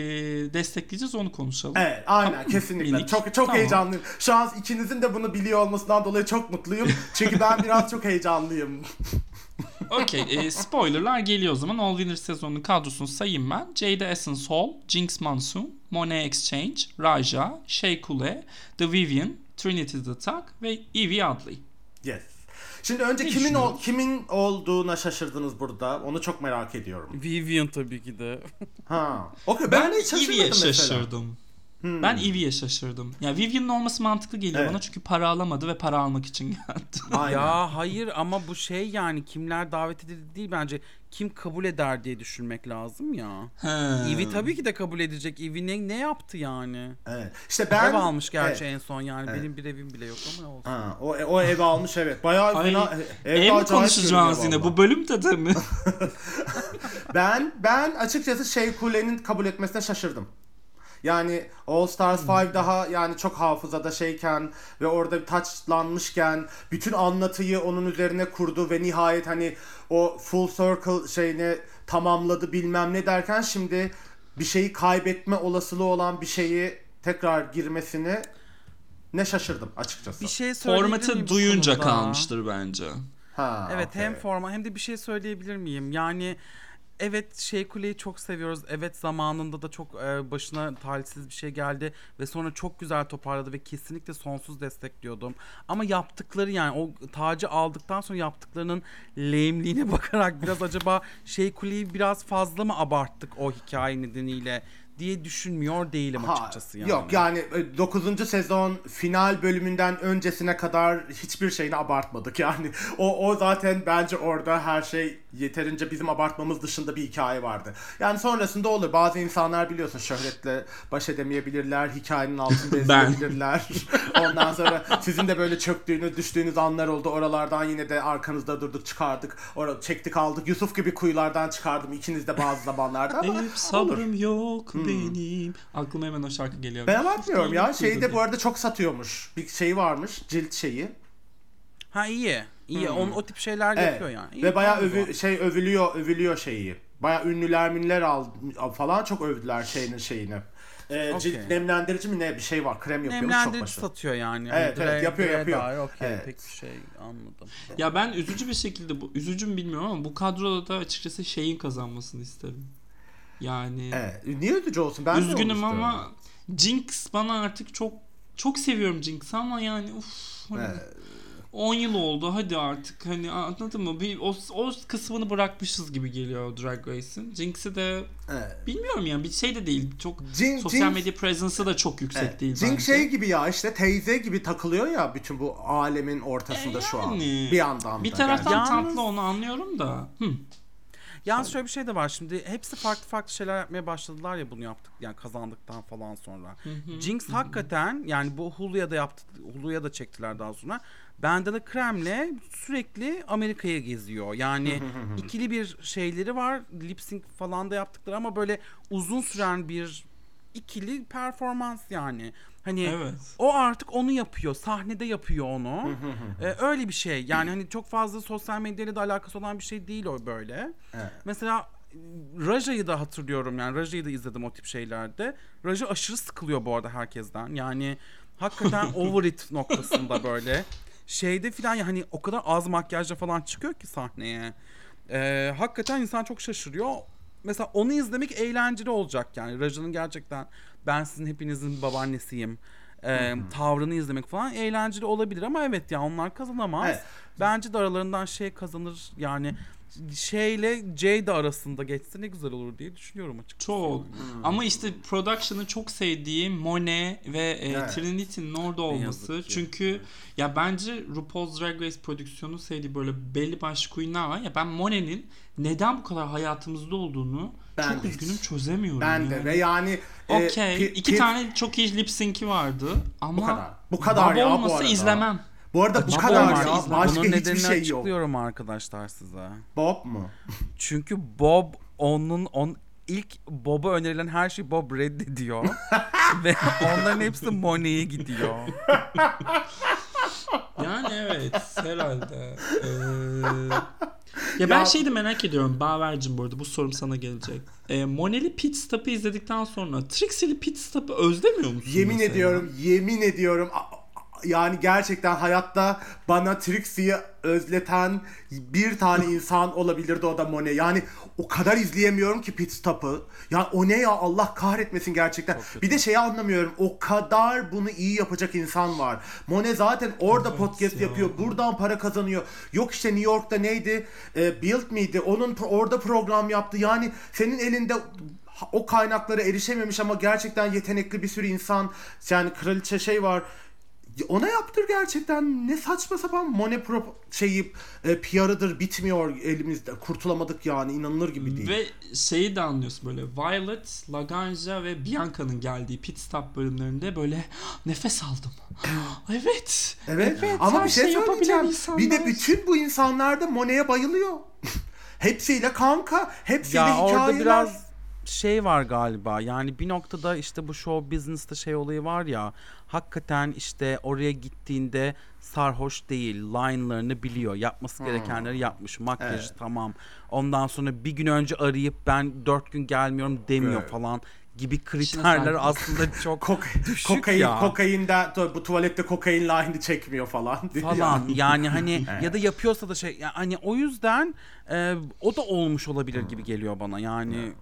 destekleyeceğiz onu konuşalım. Evet aynen Tamam kesinlikle. Minik. Çok çok Tamam. heyecanlıyım. Şu an ikinizin de bunu biliyor olmasından dolayı çok mutluyum. Çünkü ben biraz çok heyecanlıyım. Okey. e, spoilerlar geliyor o zaman. All Winners sezonunun kadrosunu sayayım ben. Jada Essence Hall, Jinx Monsoon, Monet Exchange, Raja, Shea Coulee, The Vivian, Trinity the Tuck ve Evie Adley. Yes. Şimdi önce Ne kimin ol- kimin olduğuna şaşırdınız burada. Onu çok merak ediyorum. Vivian tabii ki de. Ha. Okey ben, Ben, de hiç şaşırmadım Evie'ye mesela. şaşırdım. Hmm. Ben Evie'ye şaşırdım. Ya Vivian'ın olması mantıklı geliyor Evet. bana çünkü para alamadı ve para almak için geldi. Ya hayır ama bu şey yani kimler davet edildi değil bence. Kim kabul eder diye düşünmek lazım ya. He. Ivy tabii ki de kabul edecek. Ivy ne, ne yaptı yani? Evet. İşte ben Ev almış gerçi Evet. en son yani. Evet. Benim bir evim bile yok ama olsun. Ha, o, o ev almış evet. Bayağı Ay, fena. Ev, Ev mi konuşacağız yine? Bu bölümde de mi? Ben ben açıkçası şey Kule'nin kabul etmesine şaşırdım. Yani All Stars 5 daha yani çok hafızada şeyken ve orada bir taçlanmışken bütün anlatıyı onun üzerine kurdu ve nihayet hani o full circle şeyini tamamladı bilmem ne derken şimdi bir şeyi kaybetme olasılığı olan bir şeyi tekrar girmesini ne şaşırdım açıkçası. Bir şey söyleyebilir Formatı duyunca kalmıştır bence. Ha, Evet okey. hem forma hem de bir şey söyleyebilir miyim? Yani evet şey kuleyi çok seviyoruz. Evet zamanında da çok e, başına talihsiz bir şey geldi ve sonra çok güzel toparladı ve kesinlikle sonsuz destekliyordum. Ama yaptıkları yani o tacı aldıktan sonra yaptıklarının lehimliğine bakarak biraz acaba şey kuleyi biraz fazla mı abarttık o hikaye nedeniyle diye düşünmüyor değilim Ha, açıkçası yani. Yok yani 9. sezon final bölümünden öncesine kadar hiçbir şeyini abartmadık yani. O, o zaten bence orada her şey yeterince bizim abartmamız dışında bir hikaye vardı. Yani sonrasında olur. Bazı insanlar biliyorsun şöhretle baş edemeyebilirler. Hikayenin altında ezilebilirler. Ondan sonra sizin de böyle çöktüğünüz, düştüğünüz anlar oldu. Oralardan yine de arkanızda durduk çıkardık. Orada çektik aldık. Yusuf gibi kuyulardan çıkardım ikiniz de bazı zamanlarda ama Hep olur. sabrım yok benim. Aklıma hemen o şarkı geliyor. Ben bakmıyorum ya. Şeyi de bu arada çok satıyormuş. Bir şey varmış. Cilt şeyi. Ha iyi. İyi. On, o tip şeyler Evet. yapıyor yani. İyi, Ve bayağı övü, şey övülüyor, övülüyor şeyi. Bayağı ünlüler minler al falan çok övdüler şeyinin şeyini. Ee, Okey. Cilt nemlendirici mi ne bir şey var. Krem yapıyormuş çok Nemlendirici başı. satıyor yani. Evet, Hani evet, yapıyor, yapıyor. dair Okey Evet. pek bir şey anladım. Ya ben üzücü bir şekilde bu üzücü mü bilmiyorum ama bu kadroda da açıkçası şeyin kazanmasını isterim. Yani Evet. Niye üzücü olsun? Ben üzgünüm ama Jinx bana artık çok çok seviyorum Jinx'i ama yani uf hani Evet. 10 yıl oldu hadi artık hani anladın mı? Bir o, o kısmını bırakmışız gibi geliyor Drag Race'in. Jinx'i de Evet. bilmiyorum yani bir şey de değil. Çok Jin- sosyal Jinx- medya presence'ı da çok yüksek Evet. değil Jinx bence. şey gibi ya işte teyze gibi takılıyor ya bütün bu alemin ortasında E şu an. yani. Bir yandan Bir da taraftan gerçekten. Tatlı onu anlıyorum da. Hı. Yalnız şöyle bir şey de var şimdi hepsi farklı farklı şeyler yapmaya başladılar ya bunu yaptık yani kazandıktan falan sonra. Jinx hakikaten yani bu Hulu'ya da yaptı Hulu'ya da çektiler daha sonra. Bandana Krem'le sürekli Amerika'ya geziyor. Yani ikili bir şeyleri var. Lip sync falan da yaptıkları ama böyle uzun süren bir ikili performans yani. Hani Evet. o artık onu yapıyor. Sahnede yapıyor onu. Ee, öyle bir şey. Yani hani çok fazla sosyal medyayla da alakası olan bir şey değil o böyle. Evet. Mesela Raja'yı da hatırlıyorum yani Raja'yı da izledim o tip şeylerde. Raja aşırı sıkılıyor bu arada herkesten. Yani hakikaten over it noktasında böyle. Şeyde filan ya hani o kadar az makyajla falan çıkıyor ki sahneye. Ee, hakikaten insan çok şaşırıyor. Mesela onu izlemek eğlenceli olacak yani. Raja'nın gerçekten ben sizin hepinizin babaannesiyim. Ee, tavrını izlemek falan eğlenceli olabilir ama evet ya onlar kazanamaz. Evet. Bence de aralarından şey kazanır yani şeyle Jade arasında geçse ne güzel olur diye düşünüyorum açıkçası. Çok. yani. Ama işte production'ı çok sevdiğim Monet ve e, Evet. Trinity'nin orada olması. Çünkü ya bence RuPaul's Drag Race prodüksiyonu sevdiği böyle belli başlı queen'ler var. Ya ben Monet'in neden bu kadar hayatımızda olduğunu Ben çok de üzgünüm çözemiyorum. Ben de yani. ve yani e, Okey. pi- İki tane çok iyi lip sync'i vardı. Ama bu kadar. Bu kadar ya bu olmasa arada. izlemem. Bu arada bu kadar ya. Başka Bunun hiçbir nedenini şey yok. açıklıyorum arkadaşlar size. Bob mu? Çünkü Bob onun on ilk Bob'a önerilen her şeyi Bob reddediyor. Ve onların hepsi Monet'e gidiyor. Yani evet herhalde. Ee, ya ben Ya- şeyi de merak ediyorum. Baver'cim bu arada bu sorum sana gelecek. Ee, Monel'i Pit Stop'ı izledikten sonra Trixie'li Pit Stop'ı özlemiyor musun? Yemin mesela? ediyorum, yemin ediyorum. a- Yani gerçekten hayatta bana Trixie'yi özleten bir tane insan olabilirdi o da Monet. Yani o kadar izleyemiyorum ki Pit Stop'ı. Ya o ne ya Allah kahretmesin gerçekten. Bir de şeyi anlamıyorum. O kadar bunu iyi yapacak insan var. Monet zaten orada Evet podcast ya. yapıyor. Buradan para kazanıyor. Yok işte New York'ta neydi? Ee, Build miydi? Onun orada program yaptı. Yani senin elinde o kaynaklara erişememiş ama gerçekten yetenekli bir sürü insan yani kraliçe şey var ona yaptır gerçekten ne saçma sapan Monet Pro şeyi e, PR'ıdır bitmiyor elimizde kurtulamadık yani inanılır gibi değil. Ve şeyi de anlıyorsun böyle Violet, Laganja ve Bianca'nın geldiği pit stop bölümlerinde böyle nefes aldım. evet. Evet, ama her bir şey yapabilen söyleyeceğim. insanlar. Bir de bütün bu insanlar da Monet'e bayılıyor. hepsiyle kanka, hepsiyle ya hikayeler. orada biraz şey var galiba yani bir noktada işte bu show business'ta şey olayı var ya hakikaten işte oraya gittiğinde sarhoş değil line'larını biliyor yapması gerekenleri yapmış makyajı Hmm. Evet. tamam ondan sonra bir gün önce arayıp ben dört gün gelmiyorum demiyor Evet. falan gibi kriterler aslında çok Kok- düşük kokain, ya. kokainden bu tuvalette kokain line'ı çekmiyor falan. falan yani hani Evet. ya da yapıyorsa da şey ya hani o yüzden e, o da olmuş olabilir gibi geliyor bana yani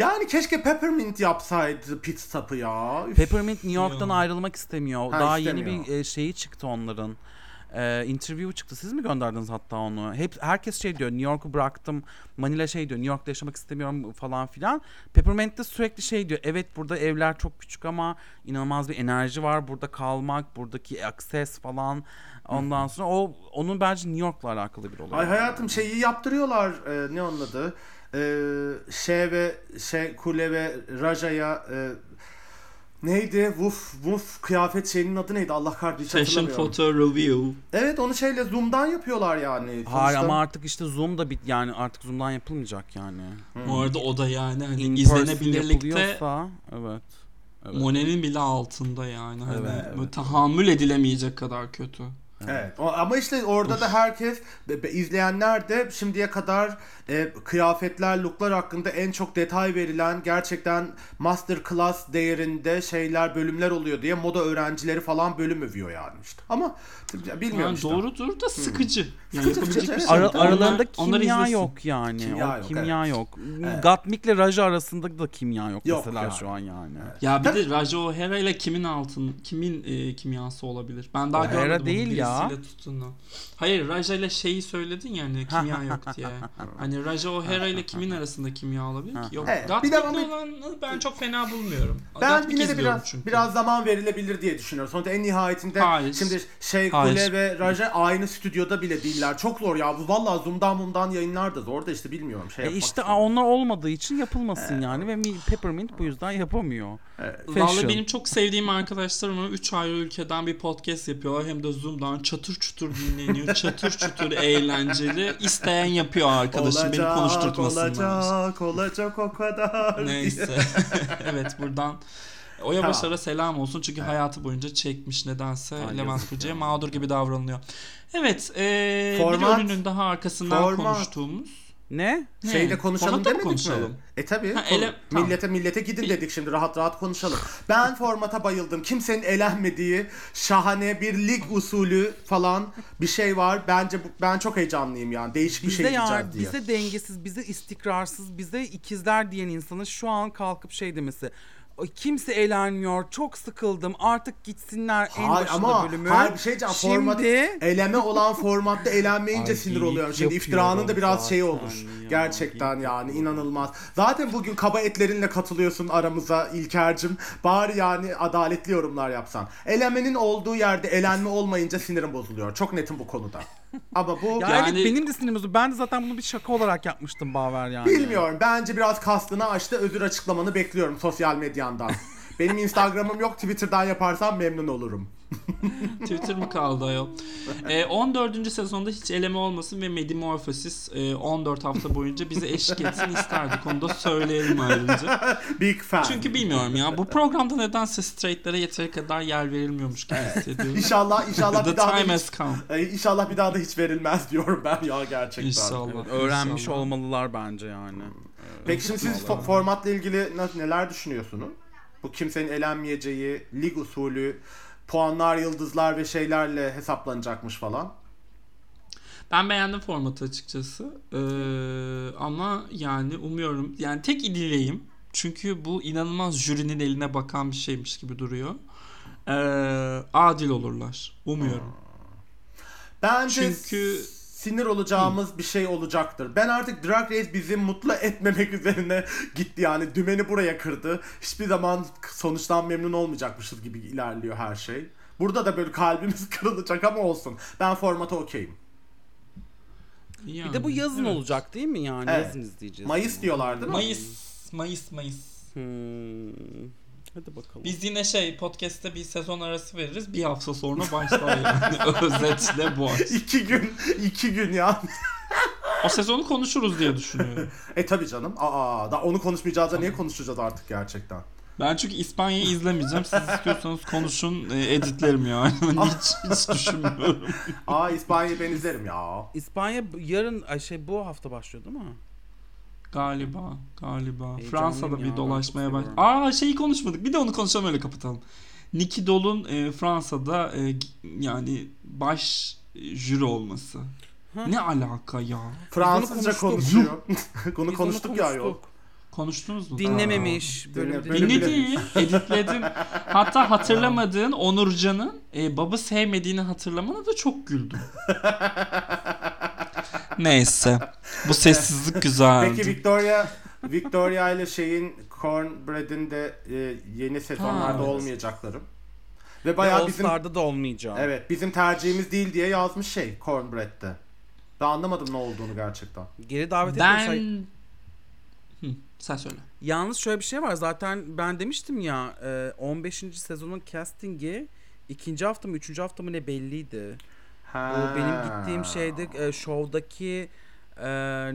Yani keşke Peppermint yapsaydı pit stop'ı ya. Üf. Peppermint New York'tan Ya. ayrılmak istemiyor. Ha, Daha istemiyor. yeni bir e, şeyi çıktı onların. e, interview çıktı. Siz mi gönderdiniz hatta onu? Hep herkes şey diyor. New York'u bıraktım. Manila şey diyor. New York'ta yaşamak istemiyorum falan filan. Peppermint de sürekli şey diyor. Evet burada evler çok küçük ama inanılmaz bir enerji var. Burada kalmak, buradaki access falan. Ondan sonra o onun bence New York'la alakalı bir olay. Ay hayatım şeyi yaptırıyorlar e, ne onun adı? E, şey ve şey Kule ve Raja'ya e, neydi? Woof Woof kıyafet şeyinin adı neydi? Allah kahretsin Fashion hatırlamıyorum. photo review. Evet onu şeyle Zoom'dan yapıyorlar yani. Hayır Sonuçta- ama artık işte Zoom da bit yani artık Zoom'dan yapılmayacak yani. Bu arada o da yani hani In izlenebilirlikte evet. Evet. Monet'in bile altında yani. Hani Evet, evet. tahammül edilemeyecek kadar kötü. Evet. Ama işte orada da herkes izleyenler de şimdiye kadar e, kıyafetler, looklar hakkında en çok detay verilen gerçekten master class değerinde şeyler, bölümler oluyor diye moda öğrencileri falan bölüm övüyor yani işte. Ama bilmiyorum Yani işte. doğrudur da sıkıcı. Yani Sıkıcı, yapabilecek sıkıcı, bir evet. şey Ara-. Onlar- aralarında onlar kimya izlesin. yok yani. Kimya o yok, kimya evet. yok. Evet. Gatmik'le Raja arasında da kimya yok, Yok mesela yani. şu an yani. Ya bir Tabii. de Raja O'Hara ile kimin altın, kimin e, kimyası olabilir? Ben daha O'Hara görmedim değil ya. tuttuğunu. Hayır Raja ile şeyi söyledin yani kimya yok diye. Hani Raja O'Hara ile kimin arasında kimya olabilir ki? Yok. Evet, bir Gatmik'le de ama- olanı ben çok fena bulmuyorum. Ben yine de biraz çünkü. biraz zaman verilebilir diye düşünüyorum. Sonuçta en nihayetinde Hayır. şimdi şey. Kule ve Raja aynı stüdyoda bile değiller. Çok zor ya. Bu vallahi Zoom'dan Zoom'dan yayınlar da zor da işte bilmiyorum şey E yapmak işte için. onlar olmadığı için yapılmasın yani ve Mi- Peppermint bu yüzden yapamıyor. Vallahi Fashion. benim çok sevdiğim arkadaşlarım 3 ayrı ülkeden bir podcast yapıyorlar. Hem de Zoom'dan çatır çutur dinleniyor. çatır çutur eğlenceli. İsteyen yapıyor arkadaşım. beni konuşturtmasınlar. olacak, olacak o kadar. Neyse. evet buradan Oya Tamam. Başar'a selam olsun çünkü hayatı boyunca çekmiş nedense Ay, Levent Kırca'ya ya. mağdur gibi davranılıyor. Evet, ee, Format- bir ürünün daha arkasından format. konuştuğumuz. Ne? Ne? Şeyle konuşalım Formata demedik konuşalım? mi? E tabi. Ha, ele- tamam. Millete millete gidin dedik şimdi rahat rahat konuşalım. Ben formata bayıldım. Kimsenin elenmediği şahane bir lig usulü falan bir şey var. Bence ben çok heyecanlıyım yani. Değişik bir Bize şey ya diye. bize dengesiz, bize istikrarsız, bize ikizler diyen insanın şu an kalkıp şey demesi. "Ay, Kimse eğlenmiyor. Çok sıkıldım. Artık gitsinler en Hayır başında ama bölümü. hayır bir şey. Format, Şimdi eleme olan formatta elenmeyince Ay, sinir oluyorum. Şimdi iftiranın da biraz şey olur. ya, Gerçekten yani inanılmaz. Zaten bugün kaba etlerinle katılıyorsun aramıza İlker'cim. Bari yani adaletli yorumlar yapsan. Elemenin olduğu yerde elenme olmayınca sinirim bozuluyor. Çok netim bu konuda. Ama bu ya Yani- evet benim de sinirim bozuldu. Ben de zaten bunu bir şaka olarak yapmıştım Baver yani. bilmiyorum. Bence biraz kastını açtı. Özür açıklamanı bekliyorum sosyal medyandan. Benim Instagram'ım yok. Twitter'dan yaparsan memnun olurum. Twitter mı kaldı ayol? Ee, 14. sezonda hiç eleme olmasın ve Medimorphosis e, 14 hafta boyunca bize eşlik etsin isterdik. Onu da söyleyelim ayrıca. Big fan. Çünkü bilmiyorum ya bu programda nedense straightlere yeteri kadar yer verilmiyormuş gibi hissediyorum. İnşallah inşallah The bir daha da time hiç, has come. Ay, inşallah bir daha da hiç verilmez diyorum ben ya gerçekten. İnşallah. Evet, öğrenmiş İnşallah. olmalılar bence yani. Peki şimdi siz fo- formatla ilgili ne- neler düşünüyorsunuz? Bu kimsenin elenmeyeceği, lig usulü, puanlar, yıldızlar ve şeylerle hesaplanacakmış falan. Ben beğendim formatı açıkçası. Ee, ama yani umuyorum yani tek dileğim çünkü bu inanılmaz jürinin eline bakan bir şeymiş gibi duruyor. Ee, adil olurlar. Umuyorum. Bence Çünkü- sinir olacağımız bir şey olacaktır. Ben artık Drag Race bizi mutlu etmemek üzerine gitti yani. Dümeni buraya kırdı. Hiçbir zaman sonuçtan memnun olmayacakmışız gibi ilerliyor her şey. Burada da böyle kalbimiz kırılacak ama olsun. Ben formata okeyim. Yani, Bir de bu yazın evet. olacak değil mi yani? Evet. Yazın izleyeceğiz. Mayıs diyorlar değil mi? Mayıs, Mayıs, Mayıs. Hmm. Hadi bakalım. Biz yine şey podcast'te bir sezon arası veririz. Bir hafta sonra başlar yani. Özetle bu. İki gün, iki gün ya. O sezonu konuşuruz diye düşünüyorum. E tabi canım. Aa, da onu konuşmayacağız da niye konuşacağız artık gerçekten? Ben çünkü İspanya'yı izlemeyeceğim. Siz istiyorsanız konuşun e, editlerim yani. hiç, hiç düşünmüyorum. Aa İspanya'yı ben izlerim ya. İspanya yarın ay şey bu hafta başlıyor değil mi? Galiba, galiba. Fransa'da ya, bir ben dolaşmaya seviyorum. Aa şeyi konuşmadık. Bir de onu konuşalım öyle kapatalım. Nicky Doll'un e, Fransa'da e, yani baş e, jüri olması. Ha. Ne alaka ya? Fransızca konuşuyor. Biz konuştuk ya konuştuk. Konuştunuz mu? Dinlememiş. Aa, bölüm dinle- editledim. Hatta hatırlamadığın Onurcan'ın e, baba sevmediğini hatırlamana da çok güldüm. Neyse. Bu sessizlik güzeldi. Peki Victoria Victoria ile şeyin Cornbread'in de e, yeni sezonlarda Ha, evet. olmayacakları. Ve bayağı bizim Star'da da olmayacağım. evet bizim tercihimiz değil diye yazmış şey Cornbread'de. Ben anlamadım ne olduğunu gerçekten. Geri davet. Ben... Hı, sen söyle. Yalnız şöyle bir şey var. Zaten ben demiştim ya e, 15. sezonun castingi ikinci hafta mı üçüncü hafta mı ne belliydi. Ha. Bu benim gittiğim şeyde e, şovdaki e,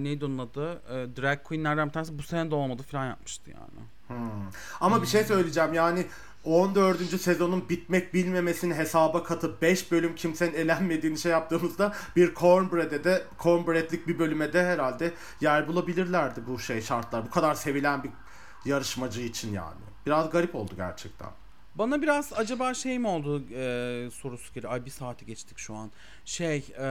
neydi onun adı? E, drag queenlerden bir tanesi bu sene de olmadı falan yapmıştı yani. Hmm. Ama bir şey söyleyeceğim yani 14. sezonun bitmek bilmemesini hesaba katıp 5 bölüm kimsenin elenmediğini şey yaptığımızda bir Cornbread'e de Cornbread'lik bir bölüme de herhalde yer bulabilirlerdi bu şey şartlar. Bu kadar sevilen bir yarışmacı için yani. Biraz garip oldu gerçekten. Bana biraz acaba şey mi oldu e, sorusu geliyor. Ay bir saati geçtik şu an. Şey e,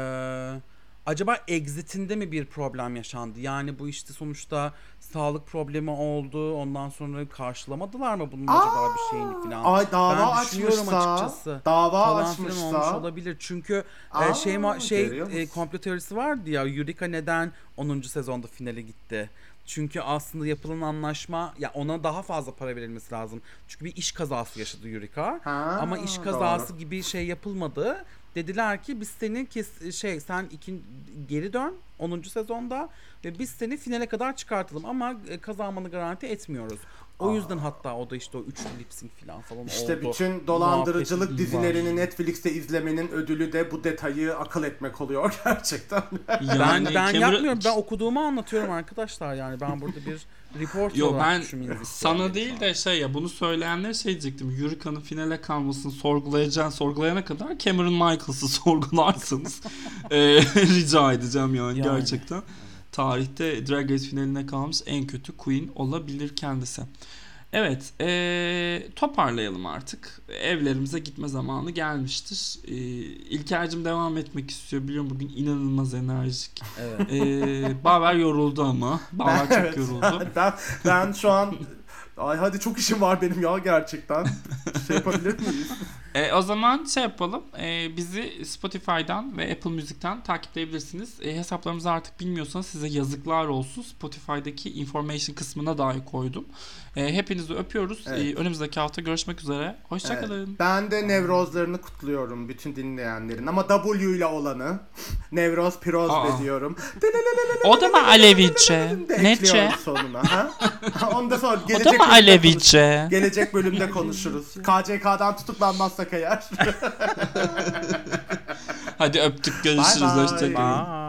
acaba exit'inde mi bir problem yaşandı? Yani bu işte sonuçta sağlık problemi oldu. Ondan sonra karşılamadılar mı bunun acaba bir şeyini falan? Ay dava ben açmışsa, açıkçası. dava falan filan olmuş açmışsa olabilir. Çünkü e, Aa, şey ma- şey görüyor e, komplo teorisi vardı ya. Eureka neden 10. sezonda finale gitti? Çünkü aslında yapılan anlaşma ya ona daha fazla para verilmesi lazım. Çünkü bir iş kazası yaşadı Eureka. Ha, Ama iş doğru. kazası gibi şey yapılmadı. Dediler ki biz seni kes şey sen ikin geri dön 10. sezonda ve biz seni finale kadar çıkartalım ama e, kazanmanı garanti etmiyoruz. O yüzden hatta o da işte o üçlü lip sync falan falan İşte oldu. bütün dolandırıcılık Muhabbeti dizilerini var. Netflix'te izlemenin ödülü de bu detayı akıl etmek oluyor gerçekten. Ben Yani ben Cameron- yapmıyorum. Ben okuduğumu anlatıyorum arkadaşlar yani. Ben burada bir report Yo olarak ben sana değil de şey ya bunu söyleyenler şey diyecektim. Yurika'nın finale kalmasını sorgulayacağın sorgulayana kadar Cameron Michaels'ı sorgularsanız e, rica edeceğim yani, Yani. gerçekten. Tarihte Drag Race finaline kalmış en kötü queen olabilir kendisi. Evet, e, toparlayalım artık. Evlerimize gitme zamanı gelmiştir. E, İlker'cim devam etmek istiyor. Biliyorum bugün inanılmaz enerjik. Evet. E, Baver yoruldu ama. Baver çok Evet. yoruldu. ben ben şu an ay hadi çok işim var benim ya gerçekten. Şey yapabilir miyiz? E, o zaman şey yapalım. E, bizi Spotify'dan ve Apple Music'ten takipleyebilirsiniz. E, hesaplarımızı artık bilmiyorsanız size yazıklar olsun. Spotify'daki information kısmına dahi koydum. E, hepinizi öpüyoruz. Evet. E, önümüzdeki hafta görüşmek üzere. Hoşçakalın. Evet. Ben de Nevrozlarını kutluyorum bütün dinleyenlerin ama W ile olanı Nevroz Piroz Aa. de diyorum. O da mı Alevice? Nece? sonuna. Ha? Onu da sonra O gelecek da mı Alevice? Gelecek bölümde konuşuruz. KCK'dan tutuklanmazsak eğer. Hadi öptük görüşürüz. Hoşçakalın.